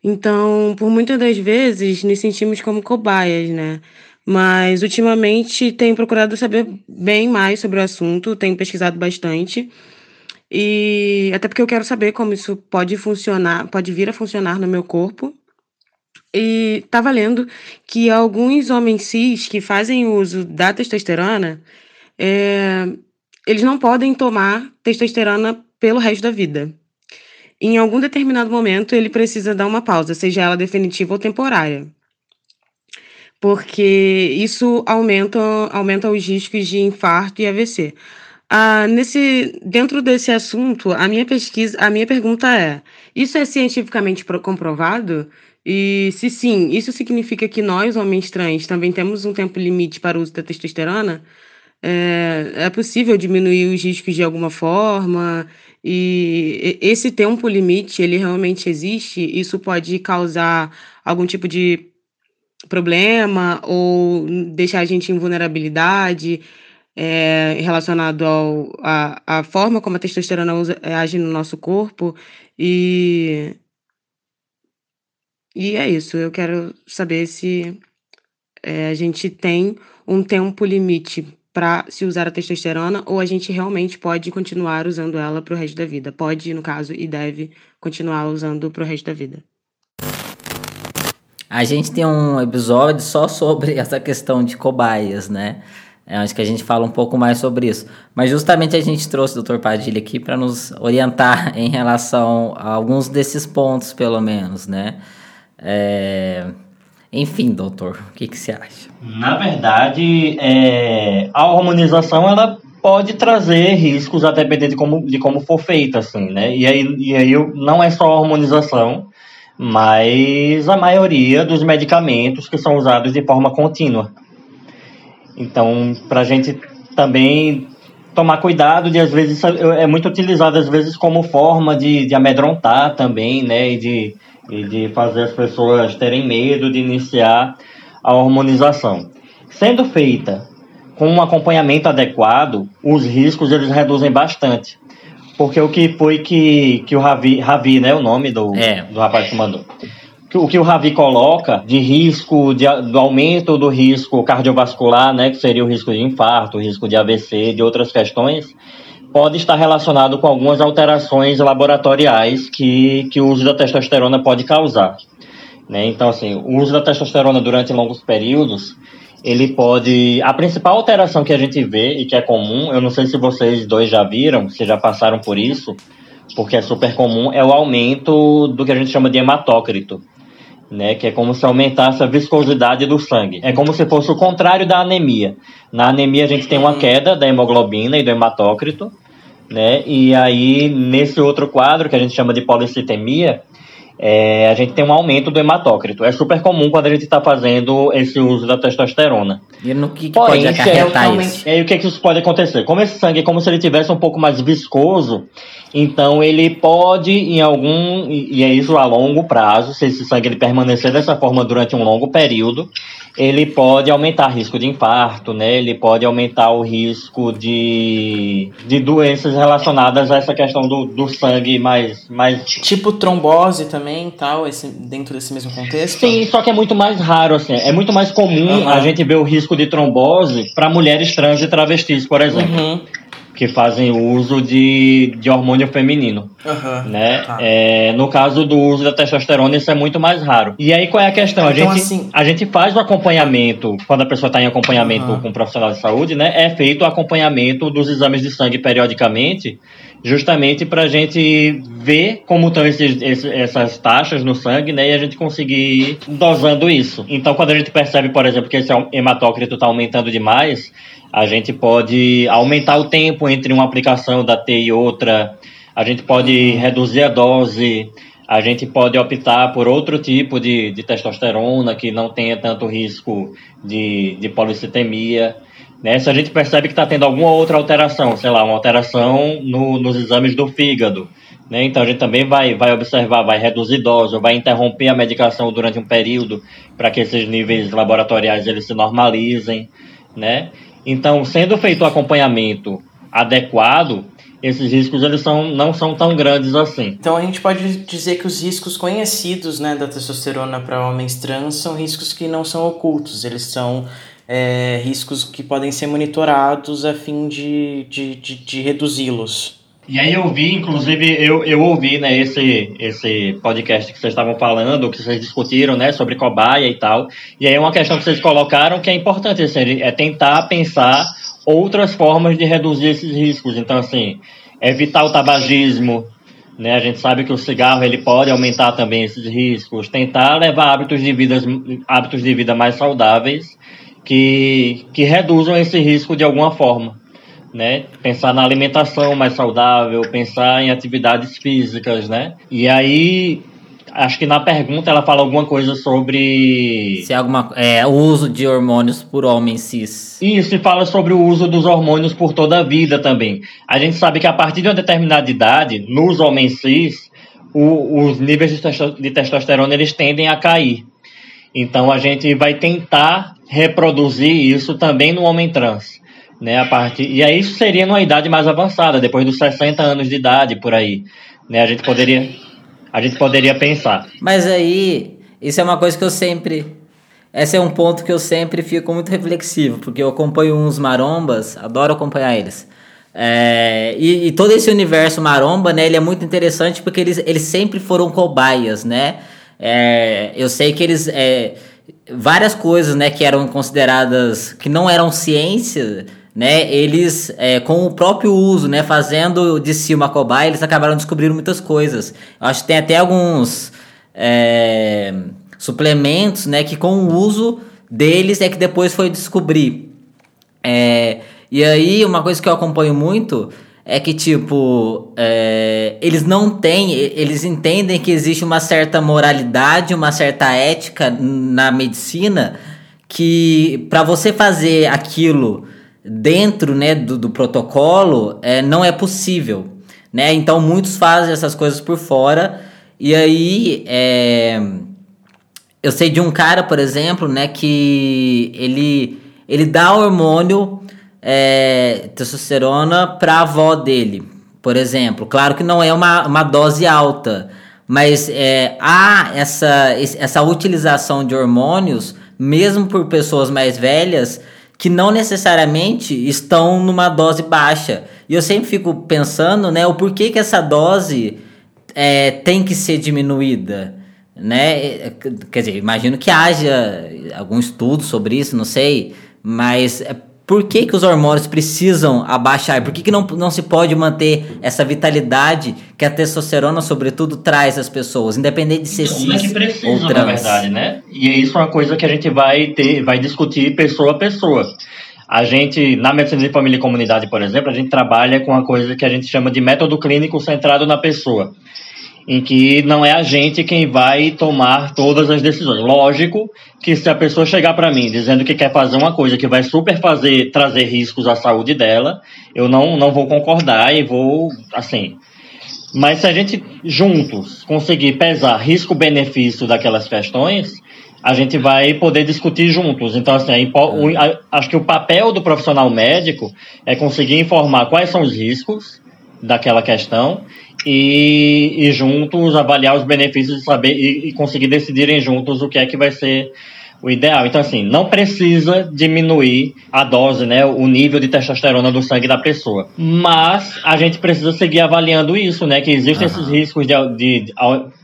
Então, por muitas das vezes, nos sentimos como cobaias, né? Mas ultimamente tenho procurado saber bem mais sobre o assunto, tenho pesquisado bastante. E até porque eu quero saber como isso pode funcionar, pode vir a funcionar no meu corpo. E estava lendo que alguns homens cis que fazem uso da testosterona, é, eles não podem tomar testosterona pelo resto da vida. Em algum determinado momento, ele precisa dar uma pausa, seja ela definitiva ou temporária porque isso aumenta, aumenta os riscos de infarto e AVC. Ah, nesse, dentro desse assunto, a minha pesquisa, a minha pergunta é: isso é cientificamente comprovado? E se sim, isso significa que nós, homens trans, também temos um tempo limite para o uso da testosterona? É, é possível diminuir os riscos de alguma forma? E esse tempo limite, ele realmente existe? Isso pode causar algum tipo de problema ou deixar a gente em vulnerabilidade é, relacionado ao, a, a forma como a testosterona usa, é, age no nosso corpo. E, e é isso. Eu quero saber se é, a gente tem um tempo limite para se usar a testosterona ou a gente realmente pode continuar usando ela para o resto da vida. Pode, no caso, e deve continuar usando para o resto da vida. A gente tem um episódio só sobre essa questão de cobaias, né? É, acho que a gente fala um pouco mais sobre isso. Mas justamente a gente trouxe o Dr. Padilha aqui para nos orientar em relação a alguns desses pontos, pelo menos, né? É... Enfim, doutor, o que, que você acha? Na verdade, é... a hormonização ela pode trazer riscos a depender de como, de como for feita, assim, né? E aí, e aí não é só a hormonização, mas a maioria dos medicamentos que são usados de forma contínua. Então, para a gente também tomar cuidado de às vezes é muito utilizado às vezes como forma de, de amedrontar também, né, e de, e de fazer as pessoas terem medo de iniciar a hormonização. Sendo feita com um acompanhamento adequado, os riscos eles reduzem bastante. Porque o que foi que, que o Ravi, Ravi, né, o nome do, é. do rapaz que mandou. O que o Ravi coloca de risco, de, do aumento do risco cardiovascular, né, que seria o risco de infarto, o risco de AVC, de outras questões, pode estar relacionado com algumas alterações laboratoriais que, que o uso da testosterona pode causar. Né? Então, assim, o uso da testosterona durante longos períodos ele pode. A principal alteração que a gente vê e que é comum, eu não sei se vocês dois já viram, se já passaram por isso, porque é super comum, é o aumento do que a gente chama de hematócrito. Né, que é como se aumentasse a viscosidade do sangue. É como se fosse o contrário da anemia. Na anemia a gente tem uma queda da hemoglobina e do hematócrito, né? E aí nesse outro quadro que a gente chama de policitemia, é, a gente tem um aumento do hematócrito. É super comum quando a gente está fazendo esse uso da testosterona. E no que, que Porém, pode acarretar é, isso? É, o que, que isso pode acontecer? Como esse sangue é como se ele tivesse um pouco mais viscoso, então ele pode, em algum, e é isso a longo prazo, se esse sangue ele permanecer dessa forma durante um longo período, ele pode aumentar o risco de infarto, né? Ele pode aumentar o risco de, de doenças relacionadas a essa questão do, do sangue mais, mais... Tipo trombose também, tal, esse, dentro desse mesmo contexto? Sim, só que é muito mais raro, assim. É muito mais comum uhum. a gente ver o risco de trombose para mulheres trans e travestis, por exemplo. Uhum que fazem uso de, de hormônio feminino. Uhum, né? Tá. É, no caso do uso da testosterona, isso é muito mais raro. E aí qual é a questão? Então, a, gente, assim... a gente faz o acompanhamento, quando a pessoa está em acompanhamento com um profissional de saúde, né? É feito o acompanhamento dos exames de sangue periodicamente, justamente para a gente ver como estão esses, esses, essas taxas no sangue, né? E a gente conseguir ir dosando isso. Então, quando a gente percebe, por exemplo, que esse hematócrito está aumentando demais, a gente pode aumentar o tempo entre uma aplicação da T e outra, a gente pode reduzir a dose, a gente pode optar por outro tipo de, de testosterona que não tenha tanto risco de, de policitemia. Né? Se a gente percebe que está tendo alguma outra alteração, sei lá, uma alteração no, nos exames do fígado, né? então a gente também vai, vai observar, vai reduzir dose, vai interromper a medicação durante um período para que esses níveis laboratoriais eles se normalizem. Né? Então, sendo feito o acompanhamento adequado, esses riscos eles são, não são tão grandes assim. Então a gente pode dizer que os riscos conhecidos né, da testosterona para homens trans são riscos que não são ocultos, eles são é, riscos que podem ser monitorados a fim de, de, de, de reduzi-los. E aí eu vi, inclusive, eu, eu ouvi, né, esse, esse podcast que vocês estavam falando, que vocês discutiram, né, sobre cobaia e tal. E aí uma questão que vocês colocaram que é importante, assim, é tentar pensar outras formas de reduzir esses riscos. Então, assim, evitar o tabagismo, né, a gente sabe que o cigarro ele pode aumentar também esses riscos. Tentar levar hábitos de vida, hábitos de vida mais saudáveis que, que reduzam esse risco de alguma forma né? Pensar na alimentação mais saudável, pensar em atividades físicas, né? E aí, acho que na pergunta ela fala alguma coisa sobre. Se é alguma. É, o uso de hormônios por homens cis. Isso, e fala sobre o uso dos hormônios por toda a vida também. A gente sabe que a partir de uma determinada idade, nos homens cis, o, os níveis de, testo de testosterona eles tendem a cair. Então a gente vai tentar reproduzir isso também no homem trans né, a partir, e aí isso seria numa idade mais avançada, depois dos 60 anos de idade, por aí, né, a gente poderia, a gente poderia pensar. Mas aí, isso é uma coisa que eu sempre, esse é um ponto que eu sempre fico muito reflexivo, porque eu acompanho uns marombas, adoro acompanhar eles, é, e, e, todo esse universo maromba, né, ele é muito interessante porque eles, eles sempre foram cobaias, né, é, eu sei que eles... É, várias coisas, né, que eram consideradas que não eram ciência, né, eles é, com o próprio uso, né, fazendo de si uma cobaia, eles acabaram descobrindo muitas coisas. Eu acho que tem até alguns é, suplementos, né, que com o uso deles é que depois foi descobrir. É, e aí uma coisa que eu acompanho muito é que, tipo, é, eles não têm, eles entendem que existe uma certa moralidade, uma certa ética na medicina que para você fazer aquilo dentro né, do, do protocolo é, não é possível. Né? Então muitos fazem essas coisas por fora. E aí é, eu sei de um cara, por exemplo, né, que ele, ele dá hormônio é, testosterona para a avó dele, por exemplo. Claro que não é uma, uma dose alta, mas é, há essa, essa utilização de hormônios, mesmo por pessoas mais velhas, que não necessariamente estão numa dose baixa. E eu sempre fico pensando, né, o porquê que essa dose é, tem que ser diminuída, né? Quer dizer, imagino que haja algum estudo sobre isso, não sei, mas é por que, que os hormônios precisam abaixar? Por que, que não, não se pode manter essa vitalidade que a testosterona, sobretudo, traz às pessoas, independente de ser então, cis é que precisa, ou trans? na verdade, né? E isso é uma coisa que a gente vai ter, vai discutir pessoa a pessoa. A gente, na medicina de família e comunidade, por exemplo, a gente trabalha com uma coisa que a gente chama de método clínico centrado na pessoa em que não é a gente quem vai tomar todas as decisões. Lógico que se a pessoa chegar para mim dizendo que quer fazer uma coisa que vai super fazer trazer riscos à saúde dela, eu não não vou concordar e vou assim. Mas se a gente juntos conseguir pesar risco-benefício daquelas questões, a gente vai poder discutir juntos. Então, assim, acho que o papel do profissional médico é conseguir informar quais são os riscos daquela questão e, e juntos avaliar os benefícios e saber e, e conseguir decidirem juntos o que é que vai ser o ideal. Então, assim, não precisa diminuir a dose, né, o nível de testosterona do sangue da pessoa. Mas a gente precisa seguir avaliando isso, né, que existem uhum. esses riscos de, de, de,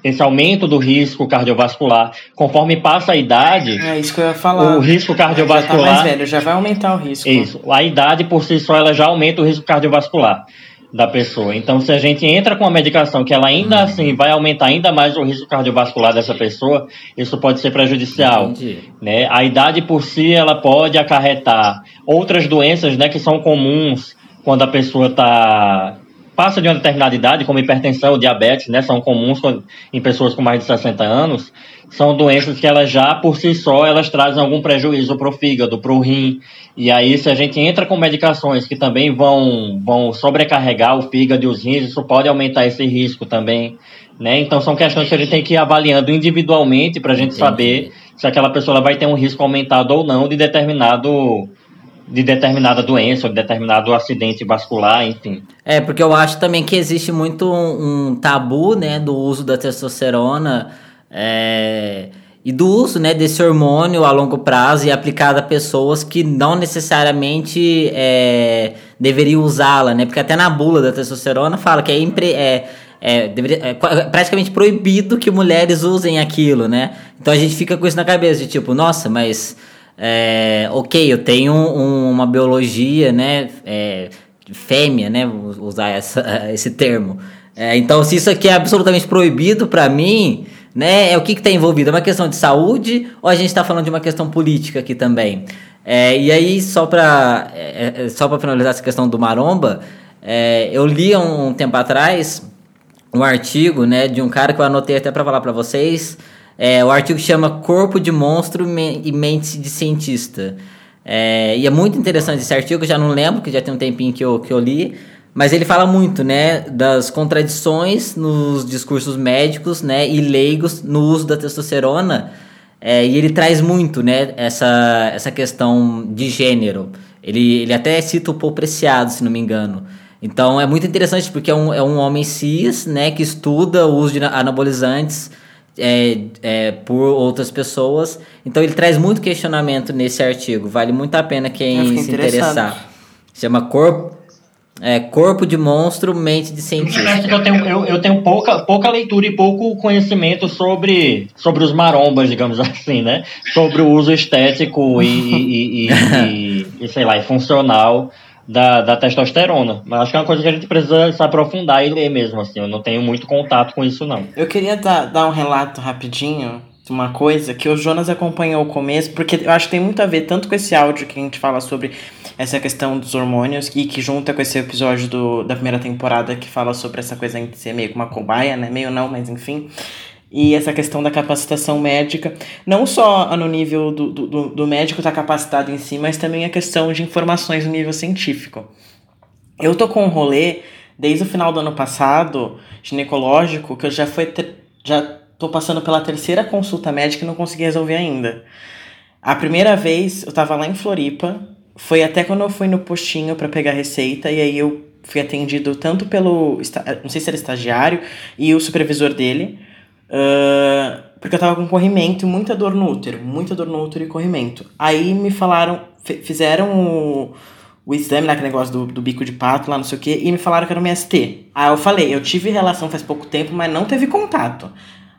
esse aumento do risco cardiovascular. Conforme passa a idade. É isso que eu ia falar. O risco cardiovascular. Já tá mais velho, já vai aumentar o risco. Isso. A idade por si só ela já aumenta o risco cardiovascular da pessoa. Então, se a gente entra com uma medicação que ela ainda uhum. assim vai aumentar ainda mais o risco cardiovascular dessa pessoa, isso pode ser prejudicial. Né? A idade por si ela pode acarretar outras doenças, né, que são comuns quando a pessoa está passa de uma determinada idade, como hipertensão, diabetes, né, são comuns em pessoas com mais de 60 anos, são doenças que elas já por si só elas trazem algum prejuízo para o fígado, para o rim. E aí se a gente entra com medicações que também vão vão sobrecarregar o fígado e os rins, isso pode aumentar esse risco também, né? Então são questões que a gente tem que ir avaliando individualmente para a gente Entendi. saber se aquela pessoa vai ter um risco aumentado ou não de determinado de determinada doença ou de determinado acidente vascular, enfim. É, porque eu acho também que existe muito um, um tabu, né, do uso da testosterona é, e do uso, né, desse hormônio a longo prazo e aplicado a pessoas que não necessariamente é, deveriam usá-la, né, porque até na bula da testosterona fala que é, impre, é é, deveria, é, praticamente proibido que mulheres usem aquilo, né? Então a gente fica com isso na cabeça, de tipo, nossa, mas é, ok, eu tenho um, uma biologia, né, é, fêmea, né, vou usar essa, esse termo. É, então, se isso aqui é absolutamente proibido para mim, né, é o que está envolvido? É uma questão de saúde ou a gente está falando de uma questão política aqui também? É, e aí, só para é, é, só para finalizar essa questão do maromba, eu li um, um tempo atrás um artigo, né, de um cara que eu anotei até para falar para vocês, é, o artigo chama Corpo de Monstro e Mente de Cientista. É, e é muito interessante esse artigo, eu já não lembro, que já tem um tempinho que eu, que eu li, mas ele fala muito, né, das contradições nos discursos médicos, né, e leigos no uso da testosterona, é, e ele traz muito, né, essa, essa questão de gênero. Ele, ele até cita o Paul Preciado, se não me engano. Então é muito interessante porque é um, é um homem cis, né, que estuda o uso de anabolizantes é, é, por outras pessoas. Então ele traz muito questionamento nesse artigo. Vale muito a pena quem se interessar. Chama Corpo, É, corpo de monstro, mente de cientista. Eu tenho, eu, eu tenho pouca, pouca leitura e pouco conhecimento sobre, sobre os marombas, digamos assim, né? Sobre o uso estético e, e, e, e, e sei lá, e funcional da, da testosterona. Mas acho que é uma coisa que a gente precisa se aprofundar e ler mesmo, assim. Eu não tenho muito contato com isso, não. Eu queria dar, dar um relato rapidinho de uma coisa que o Jonas acompanhou o começo, porque eu acho que tem muito a ver tanto com esse áudio que a gente fala sobre essa questão dos hormônios e que junta com esse episódio do, da primeira temporada que fala sobre essa coisa de ser meio que uma cobaia, né? Meio não, mas enfim. E essa questão da capacitação médica, não só no nível do, do, do médico estar tá capacitado em si, mas também a questão de informações no nível científico. Eu tô com um rolê desde o final do ano passado, ginecológico, que eu já fui já tô passando pela terceira consulta médica e não consegui resolver ainda. A primeira vez eu tava lá em Floripa, foi até quando eu fui no postinho para pegar receita, e aí eu fui atendido tanto pelo. Não sei se era estagiário e o supervisor dele. Uh, porque eu tava com corrimento e muita dor no útero. Muita dor no útero e corrimento. Aí me falaram. Fizeram o, o exame lá, aquele negócio do, do bico de pato lá, não sei o que, e me falaram que era um ST. Aí eu falei, eu tive relação faz pouco tempo, mas não teve contato.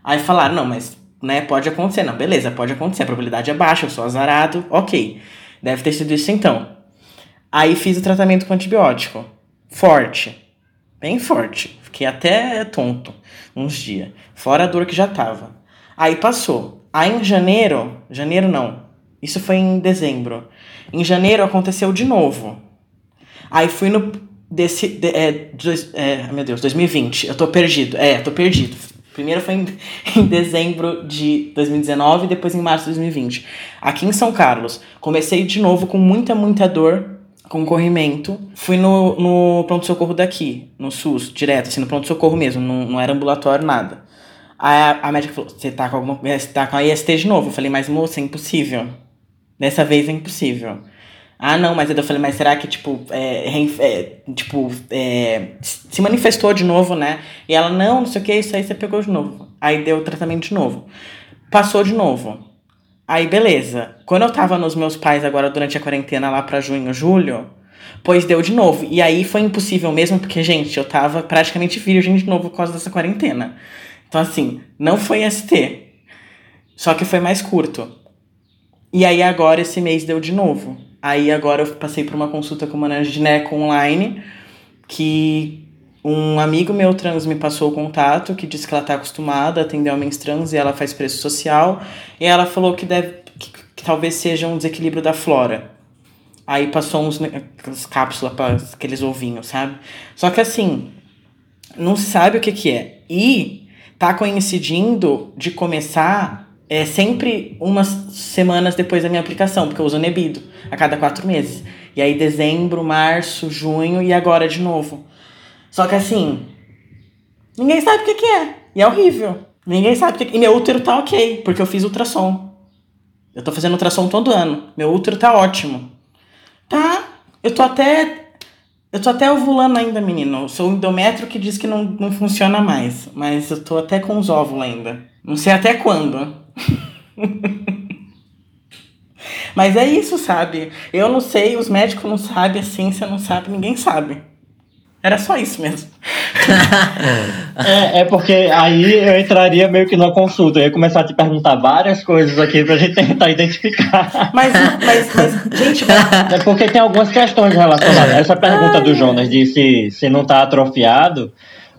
Aí falaram, não, mas né, pode acontecer. Não, beleza, pode acontecer, a probabilidade é baixa, eu sou azarado, ok. Deve ter sido isso então. Aí fiz o tratamento com antibiótico. Forte. Bem forte. Fiquei até tonto uns dias. Fora a dor que já tava. Aí passou. Aí em janeiro. Janeiro não. Isso foi em dezembro. Em janeiro aconteceu de novo. Aí fui no. Desse, de, é, dois, é, meu Deus, 2020. Eu tô perdido. É, tô perdido. Primeiro foi em, em dezembro de 2019 e depois em março de 2020. Aqui em São Carlos. Comecei de novo com muita, muita dor, com corrimento. Fui no, no pronto-socorro daqui, no SUS, direto, assim, no pronto-socorro mesmo, não, não era ambulatório, nada. Aí a, a médica falou: você tá com alguma você tá com a IST de novo? Eu falei, mas moça, é impossível. Dessa vez é impossível. Ah, não, mas eu falei, mas será que, tipo, é, é, tipo, é, se manifestou de novo, né? E ela, não, não sei o que, isso aí você pegou de novo. Aí deu o tratamento de novo. Passou de novo. Aí, beleza. Quando eu tava nos meus pais agora durante a quarentena lá pra junho, julho, pois deu de novo. E aí foi impossível mesmo, porque, gente, eu tava praticamente virgem de novo por causa dessa quarentena. Então, assim, não foi ST. Só que foi mais curto. E aí agora esse mês deu de novo. Aí agora eu passei por uma consulta com uma gineco online, que um amigo meu trans me passou o contato, que disse que ela tá acostumada a atender homens trans e ela faz preço social. E ela falou que deve que, que talvez seja um desequilíbrio da flora. Aí passou uns cápsulas para aqueles ovinhos, sabe? Só que assim, não se sabe o que que é. E tá coincidindo de começar é sempre umas semanas depois da minha aplicação, porque eu uso Nebido a cada quatro meses. E aí dezembro, março, junho e agora de novo. Só que assim, ninguém sabe o que, que é. E é horrível. Ninguém sabe o que. E meu útero tá ok, porque eu fiz ultrassom. Eu tô fazendo ultrassom todo ano. Meu útero tá ótimo. Tá. Eu tô até. Eu tô até ovulando ainda, menino. Eu sou o endométrio que diz que não, não funciona mais. Mas eu tô até com os óvulos ainda. Não sei até quando. Mas é isso, sabe? Eu não sei, os médicos não sabem, a ciência não sabe, ninguém sabe. Era só isso mesmo. é, é porque aí eu entraria meio que na consulta. Eu ia começar a te perguntar várias coisas aqui pra gente tentar identificar. Mas, mas, mas gente. É porque tem algumas questões relacionadas. Essa pergunta Ai. do Jonas de se, se não tá atrofiado,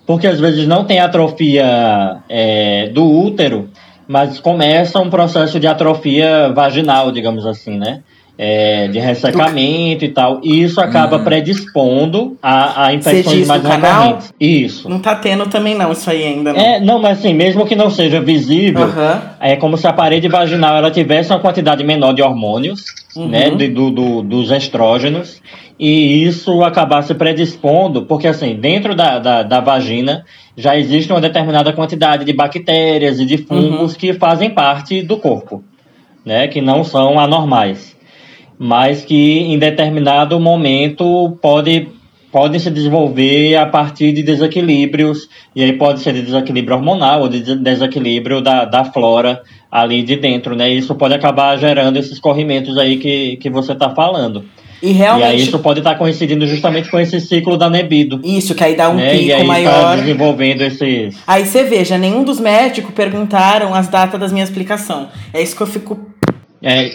porque às vezes não tem atrofia é, do útero mas começa um processo de atrofia vaginal, digamos assim, né? É, de ressecamento e tal. E isso acaba hum. predispondo a, a infecções mais recorrentes. Isso. Não tá tendo também não, isso aí ainda não. É, não, mas assim, mesmo que não seja visível, uhum. é como se a parede vaginal ela tivesse uma quantidade menor de hormônios, uhum. né, de, do, do, dos estrógenos, e isso acabasse predispondo, porque assim, dentro da, da, da vagina já existe uma determinada quantidade de bactérias e de fungos uhum. que fazem parte do corpo, né, que não são anormais, mas que em determinado momento pode podem se desenvolver a partir de desequilíbrios, e aí pode ser de desequilíbrio hormonal ou de desequilíbrio da, da flora ali de dentro, né? Isso pode acabar gerando esses corrimentos aí que, que você está falando. E realmente. E aí isso pode estar coincidindo justamente com esse ciclo da nebido. Isso, que aí dá um né? pico e aí maior. Tá desenvolvendo esses. Aí você veja, nenhum dos médicos perguntaram as datas das minhas explicação. É isso que eu fico. É,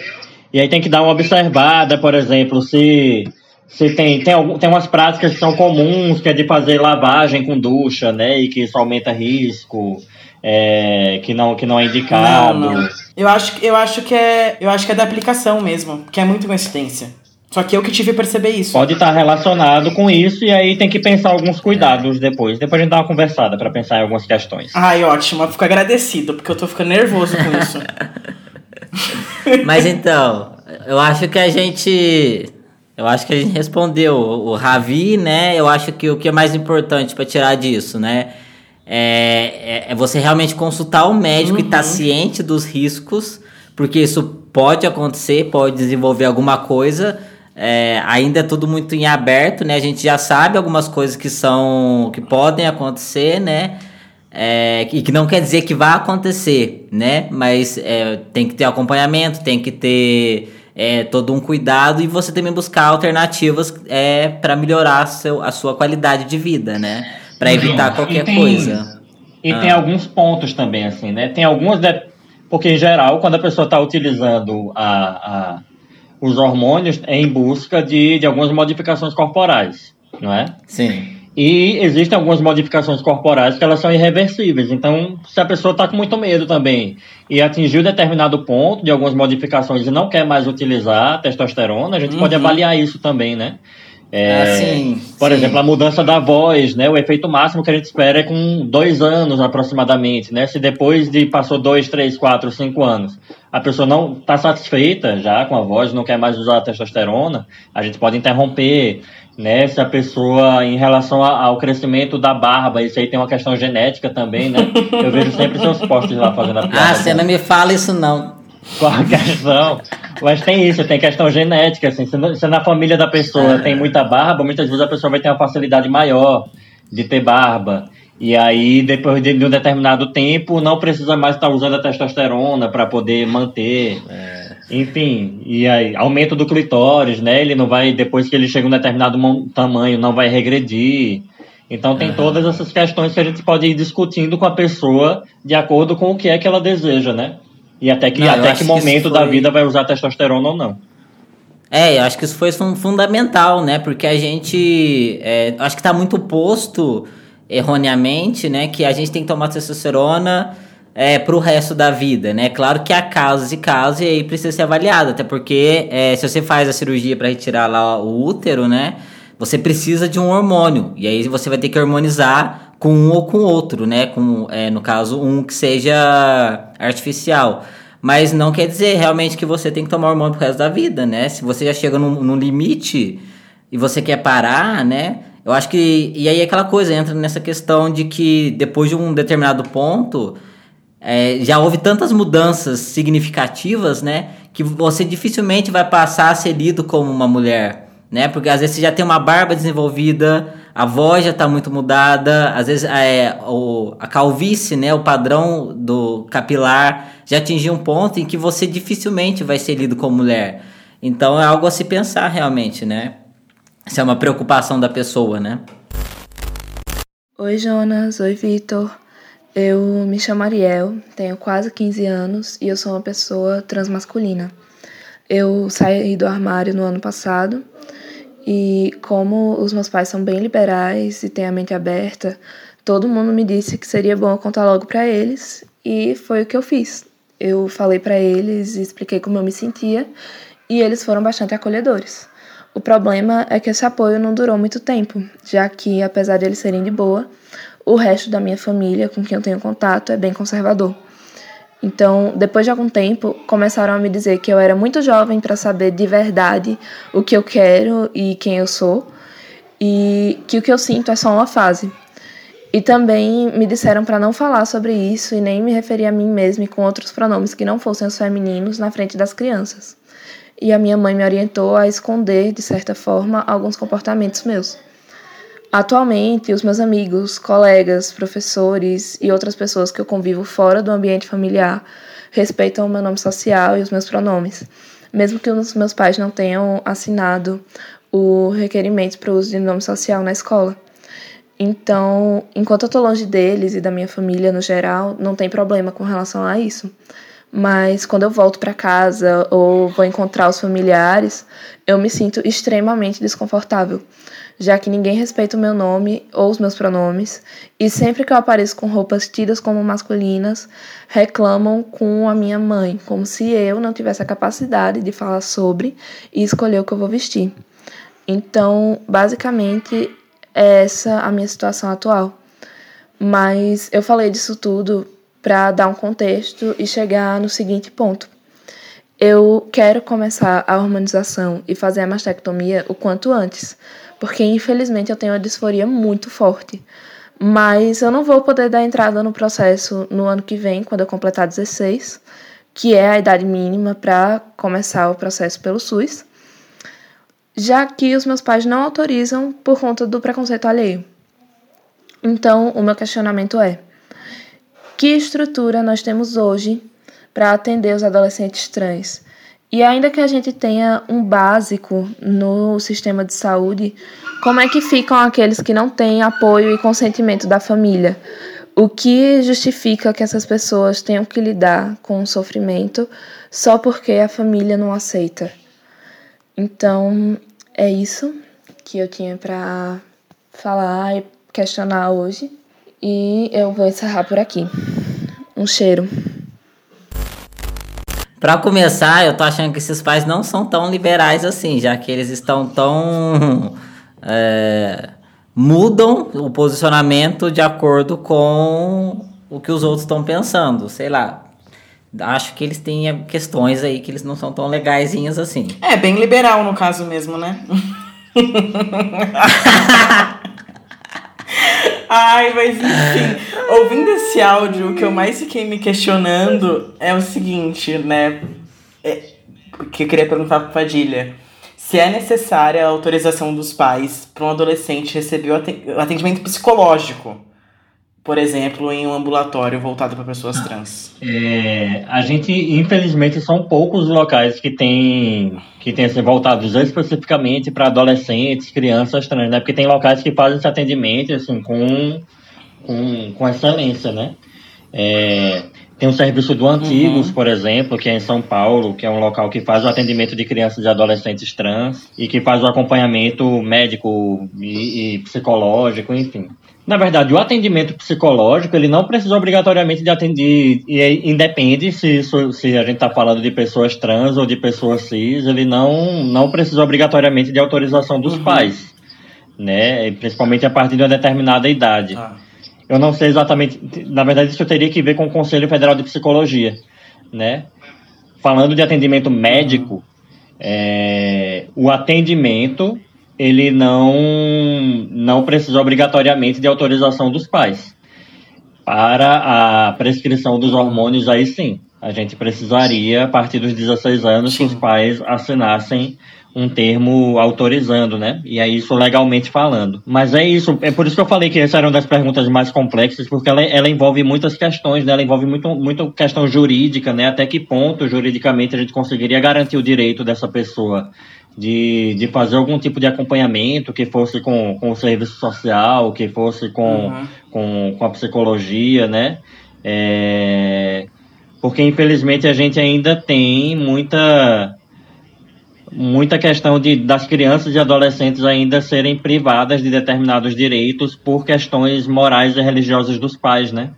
e aí tem que dar uma observada, por exemplo, se se tem, tem, algum, tem umas práticas que são comuns, que é de fazer lavagem com ducha, né? E que isso aumenta risco, é, que, não, que não é indicado. Não, não. Eu acho, eu acho que é. Eu acho que é da aplicação mesmo, que é muito coincidência. Só que eu que tive a perceber isso. Pode estar relacionado com isso e aí tem que pensar alguns cuidados depois. Depois a gente dá uma conversada para pensar em algumas questões. Ai, ótimo. Eu fico agradecido, porque eu tô ficando nervoso com isso. Mas então, eu acho que a gente eu acho que a gente respondeu o Ravi, né? Eu acho que o que é mais importante para tirar disso, né? É, é, é, você realmente consultar o médico tá uhum. e estar tá ciente dos riscos, porque isso pode acontecer, pode desenvolver alguma coisa. É, ainda é tudo muito em aberto, né? A gente já sabe algumas coisas que são que podem acontecer, né? É, e que não quer dizer que vai acontecer, né? Mas é, tem que ter acompanhamento, tem que ter é, todo um cuidado e você também buscar alternativas é, para melhorar seu, a sua qualidade de vida, né? Para evitar qualquer e tem, coisa. E ah. tem alguns pontos também, assim, né? Tem algumas. De... Porque, em geral, quando a pessoa está utilizando a, a, os hormônios, é em busca de, de algumas modificações corporais, não é? Sim. E existem algumas modificações corporais que elas são irreversíveis. Então, se a pessoa está com muito medo também e atingiu determinado ponto de algumas modificações e não quer mais utilizar testosterona, a gente uhum. pode avaliar isso também, né? É, ah, sim, por sim. exemplo, a mudança da voz, né? O efeito máximo que a gente espera é com dois anos aproximadamente, né? Se depois de passou dois, três, quatro, cinco anos, a pessoa não está satisfeita já com a voz, não quer mais usar a testosterona, a gente pode interromper né? Se a pessoa, em relação ao crescimento da barba, isso aí tem uma questão genética também, né? Eu vejo sempre seus posts lá fazendo a piada. Ah, você não me fala isso não. Qual a questão? Mas tem isso, tem questão genética, assim, se, na família da pessoa ah. tem muita barba, muitas vezes a pessoa vai ter uma facilidade maior de ter barba. E aí, depois de, um determinado tempo, não precisa mais estar usando a testosterona para poder manter. É. Enfim, e aí, aumento do clitóris, né? Ele não vai, depois que ele chega a um determinado tamanho, não vai regredir. Então tem uhum. todas essas questões que a gente pode ir discutindo com a pessoa de acordo com o que é que ela deseja, né? E até que, não, até que momento que foi... da vida vai usar testosterona ou não. É, eu acho que isso foi fundamental, né? Porque a gente. É, acho que está muito posto erroneamente, né? Que a gente tem que tomar testosterona é, para o resto da vida, né? Claro que há casos e casos e aí precisa ser avaliado, até porque é, se você faz a cirurgia para retirar lá o útero, né? Você precisa de um hormônio e aí você vai ter que hormonizar com um ou com outro, né? Com, é, no caso, um que seja artificial. Mas não quer dizer realmente que você tem que tomar hormônio pro resto da vida, né? Se você já chega num, num limite e você quer parar, né? Eu acho que. E aí aquela coisa entra nessa questão de que depois de um determinado ponto é, já houve tantas mudanças significativas, né? Que você dificilmente vai passar a ser lido como uma mulher, né? Porque às vezes você já tem uma barba desenvolvida, a voz já está muito mudada, às vezes é, o, a calvície, né? O padrão do capilar já atingiu um ponto em que você dificilmente vai ser lido como mulher. Então é algo a se pensar realmente, né? Isso é uma preocupação da pessoa, né? Oi, Jonas. Oi, Vitor. Eu me chamo Ariel, tenho quase 15 anos e eu sou uma pessoa transmasculina. Eu saí do armário no ano passado e, como os meus pais são bem liberais e têm a mente aberta, todo mundo me disse que seria bom eu contar logo para eles e foi o que eu fiz. Eu falei para eles expliquei como eu me sentia e eles foram bastante acolhedores. O problema é que esse apoio não durou muito tempo, já que, apesar de eles serem de boa, o resto da minha família com quem eu tenho contato é bem conservador. Então, depois de algum tempo, começaram a me dizer que eu era muito jovem para saber de verdade o que eu quero e quem eu sou, e que o que eu sinto é só uma fase. E também me disseram para não falar sobre isso e nem me referir a mim mesma com outros pronomes que não fossem os femininos na frente das crianças. E a minha mãe me orientou a esconder, de certa forma, alguns comportamentos meus. Atualmente, os meus amigos, colegas, professores e outras pessoas que eu convivo fora do ambiente familiar respeitam o meu nome social e os meus pronomes. mesmo que os meus pais não tenham assinado o requerimento para o uso de nome social na escola. Então, enquanto eu estou longe deles e da minha família no geral, não tem problema com relação a isso. Mas quando eu volto para casa ou vou encontrar os familiares, eu me sinto extremamente desconfortável, já que ninguém respeita o meu nome ou os meus pronomes, e sempre que eu apareço com roupas tidas como masculinas, reclamam com a minha mãe, como se eu não tivesse a capacidade de falar sobre e escolher o que eu vou vestir. Então, basicamente, é essa a minha situação atual. Mas eu falei disso tudo para dar um contexto e chegar no seguinte ponto. Eu quero começar a hormonização e fazer a mastectomia o quanto antes, porque infelizmente eu tenho uma disforia muito forte. Mas eu não vou poder dar entrada no processo no ano que vem, quando eu completar 16, que é a idade mínima para começar o processo pelo SUS já que os meus pais não autorizam por conta do preconceito alheio. Então, o meu questionamento é: que estrutura nós temos hoje para atender os adolescentes trans? E ainda que a gente tenha um básico no sistema de saúde, como é que ficam aqueles que não têm apoio e consentimento da família? O que justifica que essas pessoas tenham que lidar com o sofrimento só porque a família não aceita? Então, é isso que eu tinha para falar e questionar hoje. E eu vou encerrar por aqui. Um cheiro. Para começar, eu tô achando que esses pais não são tão liberais assim, já que eles estão tão. É, mudam o posicionamento de acordo com o que os outros estão pensando. Sei lá, acho que eles têm questões aí que eles não são tão legaisinhas assim. É, bem liberal no caso mesmo, né? Ai, mas enfim, ouvindo esse áudio, o que eu mais fiquei me questionando é o seguinte, né? É, que eu queria perguntar pra Padilha. Se é necessária a autorização dos pais para um adolescente receber o atendimento psicológico por exemplo, em um ambulatório voltado para pessoas trans? É, a gente, infelizmente, são poucos locais que têm que tem assim, voltados especificamente para adolescentes, crianças trans, né? Porque tem locais que fazem esse atendimento assim, com, com, com excelência, né? É, tem o serviço do Antigos, uhum. por exemplo, que é em São Paulo, que é um local que faz o atendimento de crianças e adolescentes trans e que faz o acompanhamento médico e, e psicológico, enfim. Na verdade, o atendimento psicológico, ele não precisa obrigatoriamente de atender, e independe se, isso, se a gente está falando de pessoas trans ou de pessoas cis, ele não, não precisa obrigatoriamente de autorização dos uhum. pais, né? Principalmente a partir de uma determinada idade. Ah. Eu não sei exatamente, na verdade, isso eu teria que ver com o Conselho Federal de Psicologia, né? Falando de atendimento médico, é, o atendimento ele não, não precisa obrigatoriamente de autorização dos pais. Para a prescrição dos hormônios, aí sim, a gente precisaria, a partir dos 16 anos, sim. que os pais assinassem um termo autorizando, né? E é isso legalmente falando. Mas é isso, é por isso que eu falei que essa era uma das perguntas mais complexas, porque ela, ela envolve muitas questões, né? Ela envolve muito, muito questão jurídica, né? Até que ponto, juridicamente, a gente conseguiria garantir o direito dessa pessoa de, de fazer algum tipo de acompanhamento, que fosse com, com o serviço social, que fosse com, uhum. com, com a psicologia, né? É, porque infelizmente a gente ainda tem muita muita questão de das crianças e adolescentes ainda serem privadas de determinados direitos por questões morais e religiosas dos pais, né?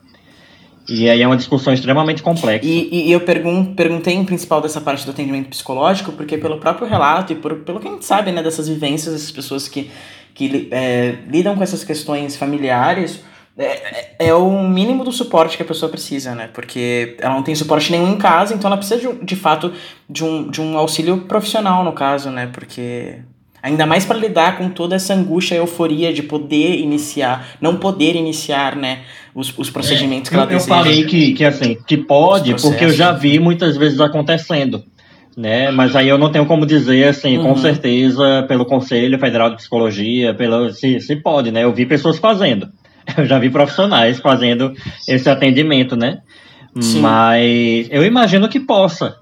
E aí é uma discussão extremamente complexa. E, e eu pergun perguntei em principal dessa parte do atendimento psicológico, porque pelo próprio relato e por, pelo que a gente sabe, né, dessas vivências, dessas pessoas que, que é, lidam com essas questões familiares, é, é, é, o mínimo do suporte que a pessoa precisa, né? Porque ela não tem suporte nenhum em casa, então ela precisa de, de fato de um, de um auxílio profissional, no caso, né? Porque Ainda mais para lidar com toda essa angústia e euforia de poder iniciar, não poder iniciar, né, os, os procedimentos é, que ela eu, deseja. Eu falei que, que assim, que pode, porque eu já vi muitas vezes acontecendo, né, mas aí eu não tenho como dizer, assim, uhum. com certeza, pelo Conselho Federal de Psicologia, pelo, se, se pode, né, eu vi pessoas fazendo, eu já vi profissionais fazendo esse atendimento, né, Sim. mas eu imagino que possa,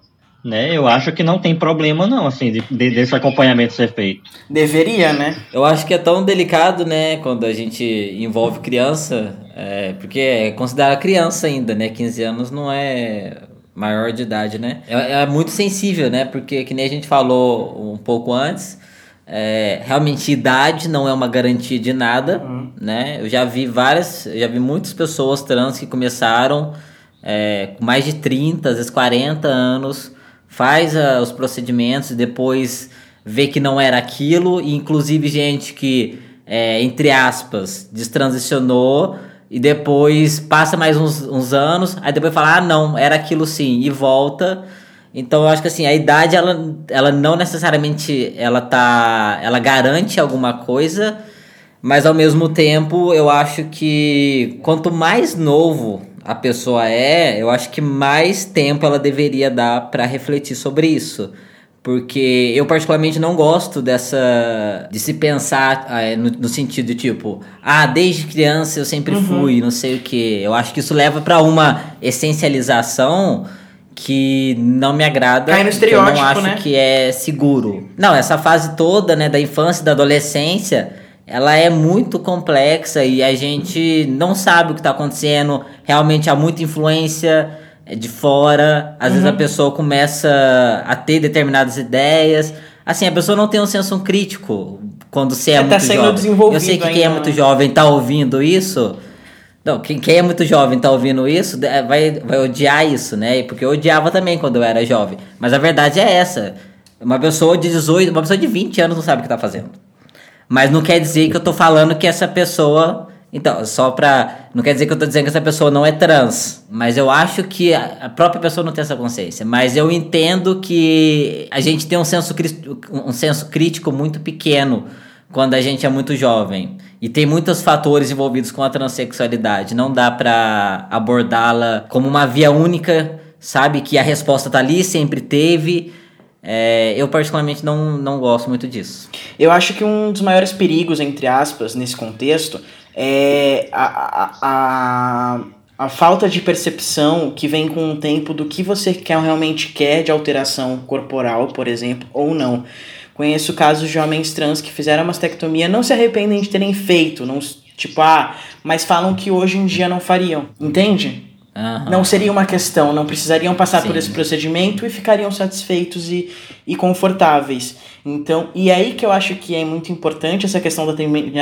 né? Eu acho que não tem problema não, assim, de, de, desse acompanhamento ser feito. Deveria, né? Eu acho que é tão delicado, né, quando a gente envolve criança, é, porque é considerada criança ainda, né? 15 anos não é maior de idade, né? É, é, muito sensível, né? Porque, que nem a gente falou um pouco antes, é, realmente idade não é uma garantia de nada, uhum. né? Eu já vi várias, já vi muitas pessoas trans que começaram é, com mais de 30, às vezes 40 anos, faz uh, os procedimentos e depois vê que não era aquilo, e inclusive gente que, é, entre aspas, destransicionou e depois passa mais uns, uns anos, aí depois fala, ah, não, era aquilo sim, e volta. Então eu acho que assim, a idade ela, ela não necessariamente ela tá, ela garante alguma coisa, mas ao mesmo tempo eu acho que quanto mais novo a pessoa é, eu acho que mais tempo ela deveria dar para refletir sobre isso. Porque eu particularmente não gosto dessa. de se pensar é, no, no, sentido de tipo, ah, desde criança eu sempre uhum. fui, não sei o que. Eu acho que isso leva para uma essencialização que não me agrada. Cai no estereótipo, eu não acho né? que é seguro. Não, essa fase toda, né, da infância e da adolescência, ela é muito complexa e a gente não sabe o que está acontecendo. Realmente há muita influência é de fora, às uhum. vezes a uhum. pessoa começa a ter determinadas ideias. Assim, a pessoa não tem um senso crítico quando você é, é muito tá jovem. Eu sei que quem é muito né? jovem tá ouvindo isso. Não, quem, quem é muito jovem tá ouvindo isso, vai, vai odiar isso, né? Porque eu odiava também quando eu era jovem. Mas a verdade é essa. Uma pessoa de 18, uma pessoa de 20 anos não sabe o que tá fazendo. Mas não quer dizer que eu tô falando que essa pessoa então, só pra. Não quer dizer que eu tô dizendo que essa pessoa não é trans, mas eu acho que a própria pessoa não tem essa consciência. Mas eu entendo que a gente tem um senso, um senso crítico muito pequeno quando a gente é muito jovem. E tem muitos fatores envolvidos com a transexualidade. Não dá pra abordá-la como uma via única, sabe? Que a resposta tá ali, sempre teve. É, eu particularmente não, não gosto muito disso. Eu acho que um dos maiores perigos, entre aspas, nesse contexto é a, a, a, a falta de percepção que vem com o tempo do que você quer, realmente quer de alteração corporal, por exemplo, ou não. Conheço casos de homens trans que fizeram mastectomia, não se arrependem de terem feito, não, tipo, ah, mas falam que hoje em dia não fariam, entende? Uhum. Não seria uma questão, não precisariam passar Sim. por esse procedimento e ficariam satisfeitos e, e confortáveis. Então, e aí que eu acho que é muito importante essa questão do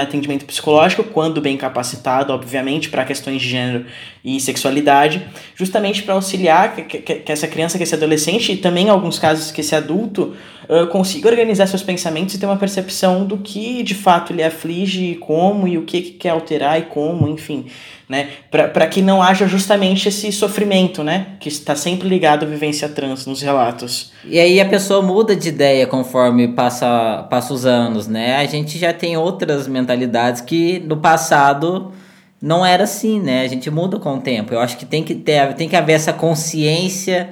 atendimento psicológico, quando bem capacitado, obviamente, para questões de gênero e sexualidade, justamente para auxiliar que, que, que, essa criança, que esse adolescente, e também em alguns casos que esse adulto, uh, consiga organizar seus pensamentos e ter uma percepção do que de fato lhe aflige, como, e o que, que quer alterar e como, enfim né? Para que não haja justamente esse sofrimento, né? Que está sempre ligado à vivência trans nos relatos. E aí a pessoa muda de ideia conforme passa, passa os anos, né? A gente já tem outras mentalidades que no passado não era assim, né? A gente muda com o tempo. Eu acho que tem que ter, tem que haver essa consciência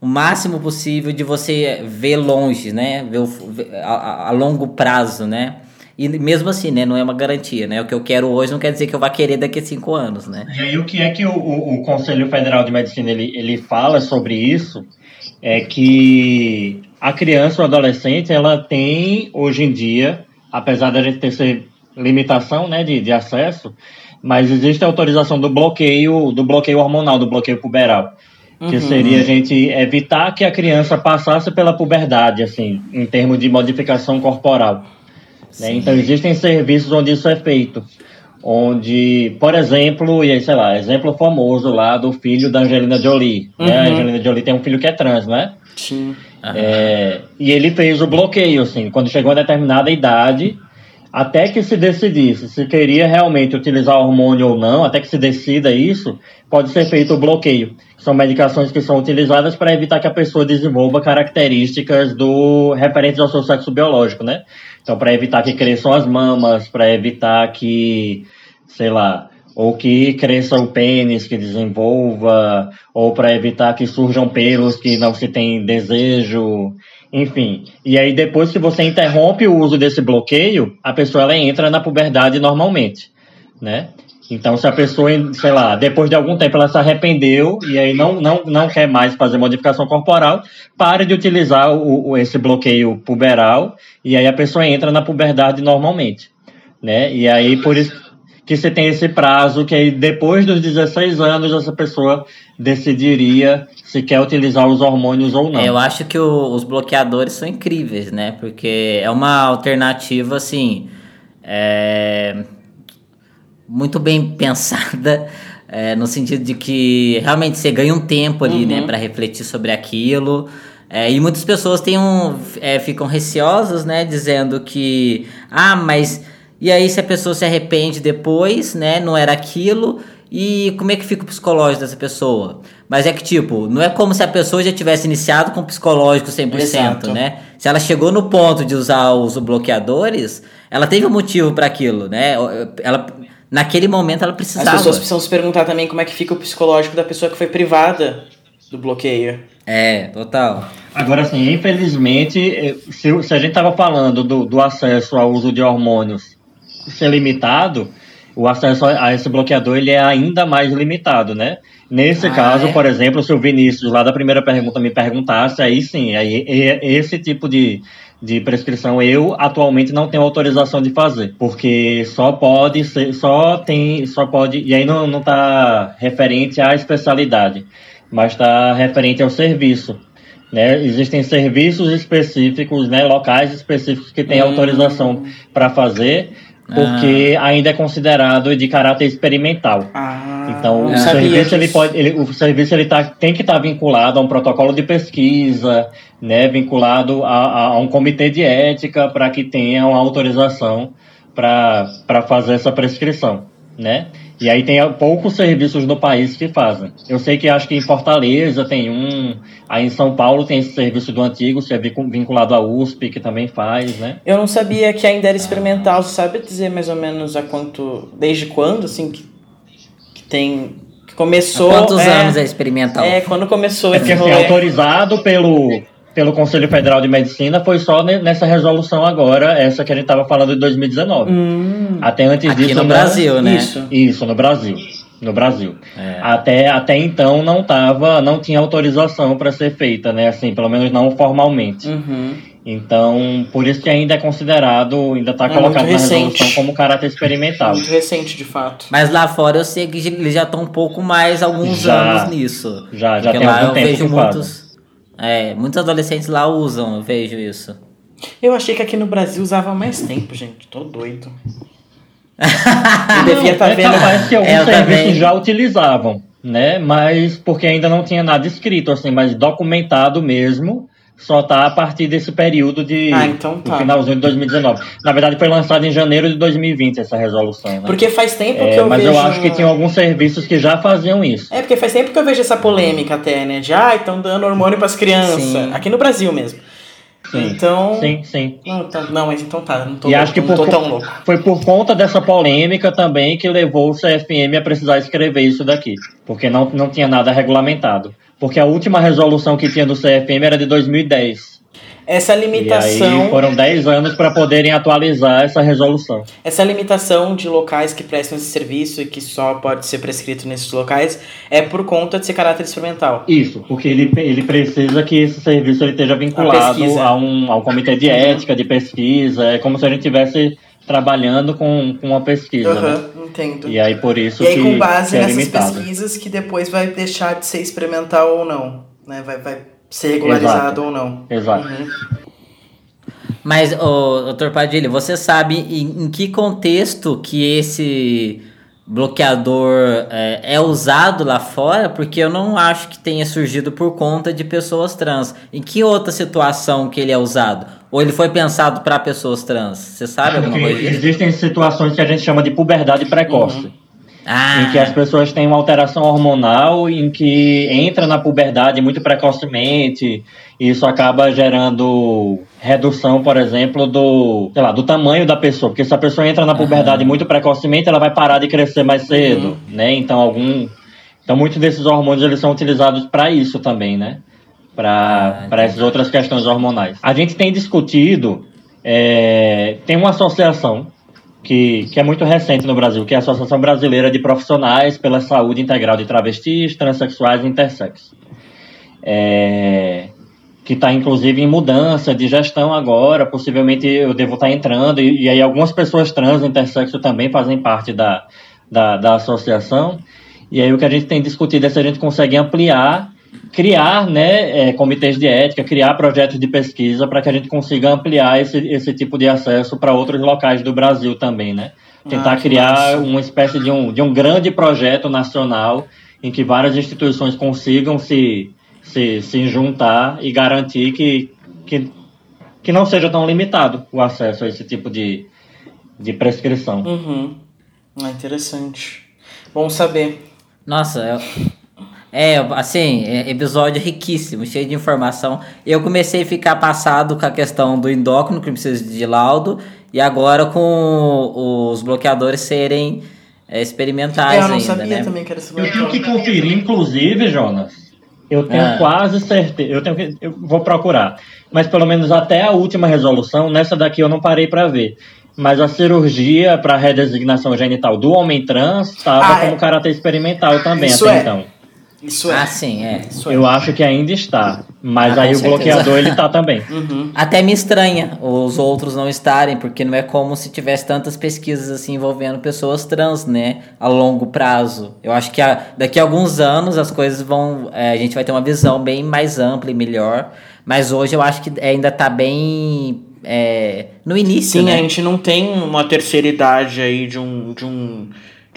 o máximo possível de você ver longe, né? Ver, a, a longo prazo, né? E mesmo assim, né, não é uma garantia, né? O que eu quero hoje não quer dizer que eu vá querer daqui a cinco anos, né? E aí o que é que o, o, o Conselho Federal de Medicina ele, ele fala sobre isso é que a criança ou adolescente ela tem hoje em dia, apesar da gente ter essa limitação, né, de, de acesso, mas existe a autorização do bloqueio, do bloqueio hormonal, do bloqueio puberal. Que uhum. seria a gente evitar que a criança passasse pela puberdade, assim, em termos de modificação corporal. Né? Então existem serviços onde isso é feito. Onde, por exemplo, e aí, sei lá, exemplo famoso lá do filho da Angelina Jolie. Uhum. Né? A. Angelina Jolie tem um filho que é trans, né? Sim. É, e ele fez o bloqueio, assim, quando chegou a determinada idade, até que se decidisse se queria realmente utilizar hormônio ou não, até que se decida isso, pode ser feito o bloqueio. São medicações que são utilizadas para evitar que a pessoa desenvolva características do referentes ao seu sexo biológico, né? Então, para evitar que cresçam as mamas, para evitar que, sei lá, ou que cresça o pênis, que desenvolva, ou para evitar que surjam pelos que não se tem desejo, enfim. E aí depois que você interrompe o uso desse bloqueio, a pessoa ela entra na puberdade normalmente, né? Então, se a pessoa, sei lá, depois de algum tempo ela se arrependeu e aí não, não, não quer mais fazer modificação corporal, pare de utilizar o, o, esse bloqueio puberal e aí a pessoa entra na puberdade normalmente, né? E aí, por isso que você tem esse prazo, que aí depois dos 16 anos essa pessoa decidiria se quer utilizar os hormônios ou não. Eu acho que o, os bloqueadores são incríveis, né? Porque é uma alternativa, assim, é, muito bem pensada, é, no sentido de que realmente você ganha um tempo ali, né, uhum. né, para refletir sobre aquilo. É, e muitas pessoas têm um, é, ficam receosas, né, dizendo que, ah, mas e aí se a pessoa se arrepende depois, né, não era aquilo, e como é que fica o psicológico dessa pessoa? Mas é que, tipo, não é como se a pessoa já tivesse iniciado com psicológico 100%, Exato. né? Se ela chegou no ponto de usar os bloqueadores, ela teve um motivo para aquilo, né? Ela naquele momento ela precisava. As pessoas precisam se perguntar também como é que fica o psicológico da pessoa que foi privada do bloqueio. É, total. Agora, assim, infelizmente, eh, se, se a gente tava falando do, do acesso ao uso de hormônios ser limitado, o acesso a esse bloqueador ele é ainda mais limitado, né? Nesse ah, caso, é? por exemplo, se o Vinícius lá da primeira pergunta me perguntasse, aí sim, aí esse tipo de, de prescrição eu atualmente não tenho autorização de fazer, porque só pode ser, só tem, só pode, e aí não, não tá referente à especialidade, mas está referente ao serviço. Né? Existem serviços específicos, né, locais específicos que têm hum. autorização para fazer, porque ah. ainda é considerado de caráter experimental. Ah, então o serviço ele pode, ele, o serviço ele tá, tem que estar tá vinculado a um protocolo de pesquisa, né, vinculado a, a um comitê de ética para que tenha uma autorização para fazer essa prescrição, né? E aí tem poucos serviços no país que fazem. Eu sei que acho que em Fortaleza tem um, aí em São Paulo tem esse serviço do antigo, se é vinculado à USP, que também faz, né? Eu não sabia que ainda era experimental. Você sabe dizer mais ou menos a quanto, desde quando, assim, que tem que começou. Há quantos é, anos é experimental? É, quando começou é que assim, autorizado pelo pelo Conselho Federal de Medicina foi só nessa resolução agora, essa que a gente estava falando de 2019. Hum. Até antes Aqui disso. no Brasil, né? Isso, isso, no Brasil. No Brasil. É. Até, até então não tava, não tinha autorização para ser feita, né? Assim, pelo menos não formalmente. Uhum. Então, por isso que ainda é considerado, ainda está é colocado na resolução como caráter experimental. Muito recente, de fato. Mas lá fora eu sei que eles já estão um pouco mais, alguns já, anos nisso. Já, já Porque tem lá algum eu tempo vejo muitos. É, muitos adolescentes lá usam, eu vejo isso. Eu achei que aqui no Brasil usava mais tempo, gente. Tô doido. eu devia estar tá vendo. É capaz que alguns é, serviços também. já utilizavam, né? Mas porque ainda não tinha nada escrito, assim, mas documentado mesmo só tá a partir desse período de ah, então tá. finalzinho de 2019. Na verdade, foi lançado em janeiro de 2020 essa resolução. Né? Porque faz tempo é, que eu mas vejo. Mas eu acho que tinha alguns serviços que já faziam isso. É, porque faz tempo que eu vejo essa polêmica até, né? De ah, estão dando hormônio para as crianças. Sim. Aqui no Brasil mesmo. Sim, então. Sim, sim. Não, tá, não, mas então tá. Não tô, e acho que por, tão louco. Foi por conta dessa polêmica também que levou o CFM a precisar escrever isso daqui. Porque não, não tinha nada regulamentado. Porque a última resolução que tinha do CFM era de 2010. Essa limitação. E aí foram 10 anos para poderem atualizar essa resolução. Essa limitação de locais que prestam esse serviço e que só pode ser prescrito nesses locais é por conta de ser caráter experimental. Isso, porque ele, ele precisa que esse serviço ele esteja vinculado a, a um, a um comitê de ética, de pesquisa. É como se a gente tivesse trabalhando com, com uma pesquisa. Uhum, né? Entendo. E aí por isso e aí, que. com base que é nessas limitado. pesquisas que depois vai deixar de ser experimental ou não. Né? Vai, vai ser regularizado Exato. ou não. Exato. Uhum. Mas, ô, doutor Padilha, você sabe em, em, que contexto que esse bloqueador é, é, usado lá fora? Porque eu não acho que tenha surgido por conta de pessoas trans. Em que outra situação que ele é usado? Ou ele foi pensado para pessoas trans? Você sabe alguma coisa? Existem situações que a gente chama de puberdade precoce. Uhum. Ah. Em que as pessoas têm uma alteração hormonal, em que entra na puberdade muito precocemente, e isso acaba gerando redução, por exemplo, do, sei lá, do tamanho da pessoa, porque se a pessoa entra na puberdade muito precocemente, ela vai parar de crescer mais cedo, uhum. né? Então algum então muitos desses hormônios eles são utilizados para isso também, né? Para ah, essas outras questões hormonais. A gente tem discutido, é, tem uma associação que, que é muito recente no Brasil, que é a Associação Brasileira de Profissionais pela Saúde Integral de Travestis, Transsexuais e Intersexos. É, que está inclusive em mudança de gestão agora, possivelmente eu devo estar tá entrando, e, e aí algumas pessoas trans intersexo também fazem parte da, da, da associação, e aí o que a gente tem discutido é se a gente consegue ampliar, criar né, é, comitês de ética, criar projetos de pesquisa para que a gente consiga ampliar esse, esse tipo de acesso para outros locais do Brasil também, né? Tentar ah, criar massa. uma espécie de um, de um grande projeto nacional em que várias instituições consigam se se, se juntar e garantir que, que, que não seja tão limitado o acesso a esse tipo de, de prescrição. Uhum. Ah, interessante. Bom saber. Nossa, é, assim, é episódio riquíssimo, cheio de informação. Eu comecei a ficar passado com a questão do endócrino, que precisa de laudo, e agora com os bloqueadores serem é, experimentais é, eu não ainda, sabia né? também que era Eu tenho que conferir, inclusive, Jonas, eu tenho ah. quase certeza. Eu tenho que, eu vou procurar. Mas pelo menos até a última resolução, nessa daqui eu não parei para ver. Mas a cirurgia para redesignação genital do homem trans estava ah, como é. caráter experimental também Isso até é. então. Isso é. Ah, sim, é. Isso eu é. acho que ainda está. Mas ah, aí o certeza. bloqueador ele tá também. Uhum. Até me estranha os outros não estarem, porque não é como se tivesse tantas pesquisas assim envolvendo pessoas trans, né? A longo prazo. Eu acho que a, daqui a alguns anos as coisas vão. É, a gente vai ter uma visão bem mais ampla e melhor. Mas hoje eu acho que ainda tá bem. É, no início. Sim, né? a gente não tem uma terceira idade aí de um. De um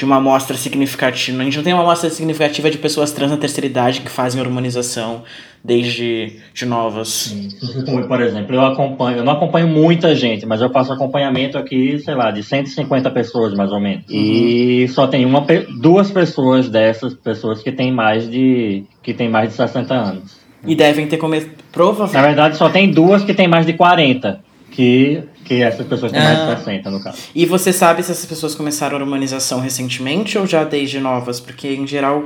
de uma amostra significativa. A gente não tem uma amostra significativa de pessoas trans na terceira idade que fazem hormonização desde de novas. Por exemplo, eu acompanho, eu não acompanho muita gente, mas eu faço acompanhamento aqui, sei lá, de 150 pessoas mais ou menos. Uhum. E só tem uma duas pessoas dessas pessoas que têm mais de que tem mais de 60 anos. E devem ter começado provavelmente. Na verdade, só tem duas que têm mais de 40, que que essas pessoas têm ah. mais de 60, no caso. E você sabe se essas pessoas começaram a humanização recentemente ou já desde novas? Porque, em geral...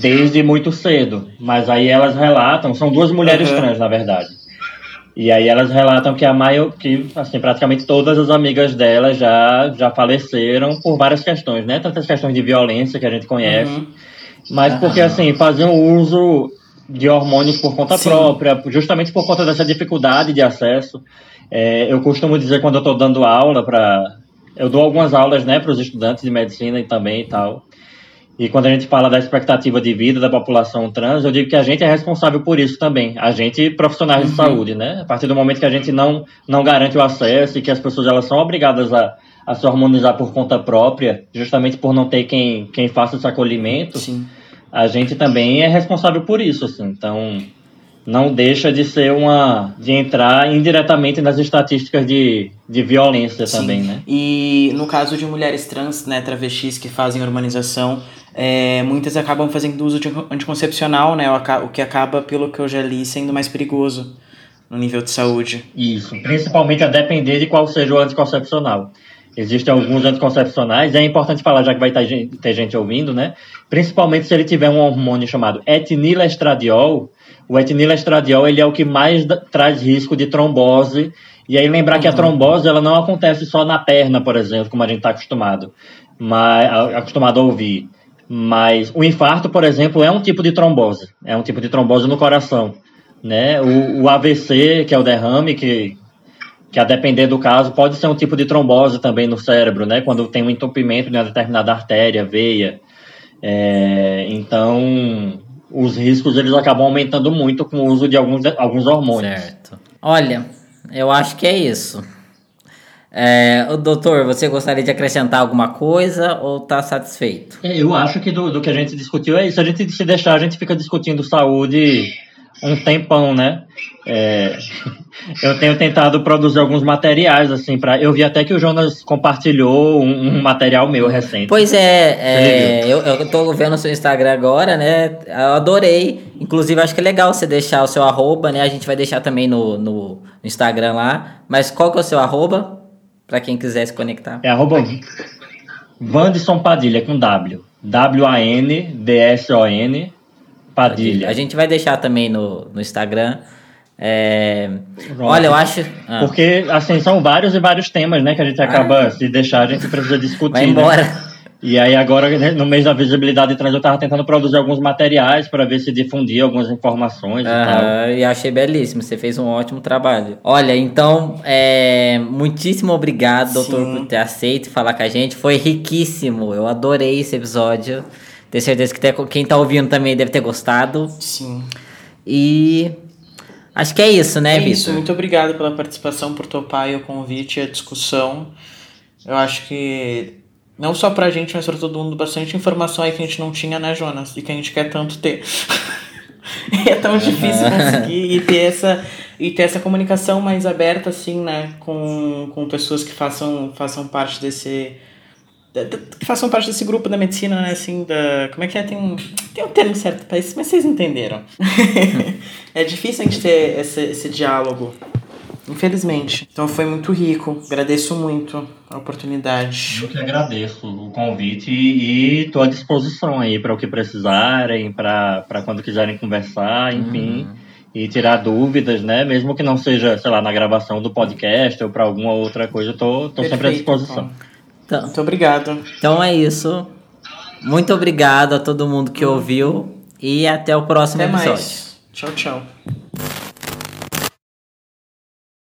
Desde muito cedo. Mas aí elas relatam... São duas mulheres uhum. trans, na verdade. E aí elas relatam que a maior... Que, assim, praticamente todas as amigas delas já, já faleceram por várias questões, né? Tantas questões de violência que a gente conhece. Uhum. Mas porque, assim, faziam uso de hormônios por conta Sim. própria, justamente por conta dessa dificuldade de acesso. É, eu costumo dizer quando eu estou dando aula para. Eu dou algumas aulas né, para os estudantes de medicina e também e tal. E quando a gente fala da expectativa de vida da população trans, eu digo que a gente é responsável por isso também. A gente, profissionais uhum. de saúde, né? A partir do momento que a gente não, não garante o acesso e que as pessoas elas são obrigadas a, a se hormonizar por conta própria, justamente por não ter quem, quem faça esse acolhimento, Sim. a gente também é responsável por isso, assim. Então, não deixa de ser uma. de entrar indiretamente nas estatísticas de, de violência Sim. também, né? E no caso de mulheres trans, né, travestis que fazem hormonização, é, muitas acabam fazendo uso de anticoncepcional, né? O que acaba, pelo que eu já li, sendo mais perigoso no nível de saúde. Isso, principalmente a depender de qual seja o anticoncepcional. Existem alguns anticoncepcionais, é importante falar, já que vai ter gente ouvindo, né? Principalmente se ele tiver um hormônio chamado etinilestradiol, o etinilestradiol ele é o que mais traz risco de trombose. E aí lembrar uhum. que a uhum. trombose ela não acontece só na perna, por exemplo, como a gente está acostumado, mas acostumado a ouvir. Mas o infarto, por exemplo, é um tipo de trombose, é um tipo de trombose no coração, né? O, o AVC, que é o derrame, que que a depender do caso pode ser um tipo de trombose também no cérebro, né? Quando tem um entupimento de uma determinada artéria, veia. É, então os riscos eles acabam aumentando muito com o uso de alguns, alguns hormônios. Certo. Olha, eu acho que é isso. É, o doutor, você gostaria de acrescentar alguma coisa ou está satisfeito? É, eu acho que do, do, que a gente discutiu é isso. A gente se deixar, a gente fica discutindo saúde um tempão, né? É, eu tenho tentado produzir alguns materiais, assim, para Eu vi até que o Jonas compartilhou um, um material meu recente. Pois é, é eu, eu tô vendo o seu Instagram agora, né? Eu adorei. Inclusive, acho que é legal você deixar o seu arroba, né? A gente vai deixar também no, no Instagram lá. Mas qual que é o seu arroba? Para quem quiser se conectar. É arroba Vandson Padilha com W. W-A-N-D-S-O-N Padilha. A gente vai deixar também no, no Instagram. É... Olha, eu acho. Ah. Porque, assim, são vários e vários temas, né? Que a gente acaba, ah. se deixar, a gente precisa discutir. Vai embora. Né? E aí agora, né, no mês da visibilidade trans, eu estava tentando produzir alguns materiais para ver se difundia algumas informações uhum, e tal. E achei belíssimo, você fez um ótimo trabalho. Olha, então, é, muitíssimo obrigado, doutor, por ter aceito falar com a gente. Foi riquíssimo, eu adorei esse episódio. Tenho certeza que quem está ouvindo também deve ter gostado. Sim. E acho que é isso, né, é Vitor? Isso, muito obrigado pela participação, por topar o convite e a discussão. Eu acho que não só pra gente, mas pra todo mundo, bastante informação aí que a gente não tinha, né, Jonas? E que a gente quer tanto ter. é tão difícil conseguir e ter essa e ter essa comunicação mais aberta assim né com, com pessoas que façam façam parte desse que façam parte desse grupo da medicina né assim da como é que é tem um tem um termo certo para isso mas vocês entenderam é difícil a gente ter esse, esse diálogo Infelizmente. Então foi muito rico. Agradeço muito a oportunidade. Eu que agradeço o convite e estou à disposição aí para o que precisarem, para quando quiserem conversar, enfim. Uhum. E tirar dúvidas, né? Mesmo que não seja, sei lá, na gravação do podcast ou para alguma outra coisa, eu tô, tô sempre à disposição. Então, muito obrigado. Então é isso. Muito obrigado a todo mundo que ouviu e até o próximo até episódio. Mais. Tchau, tchau.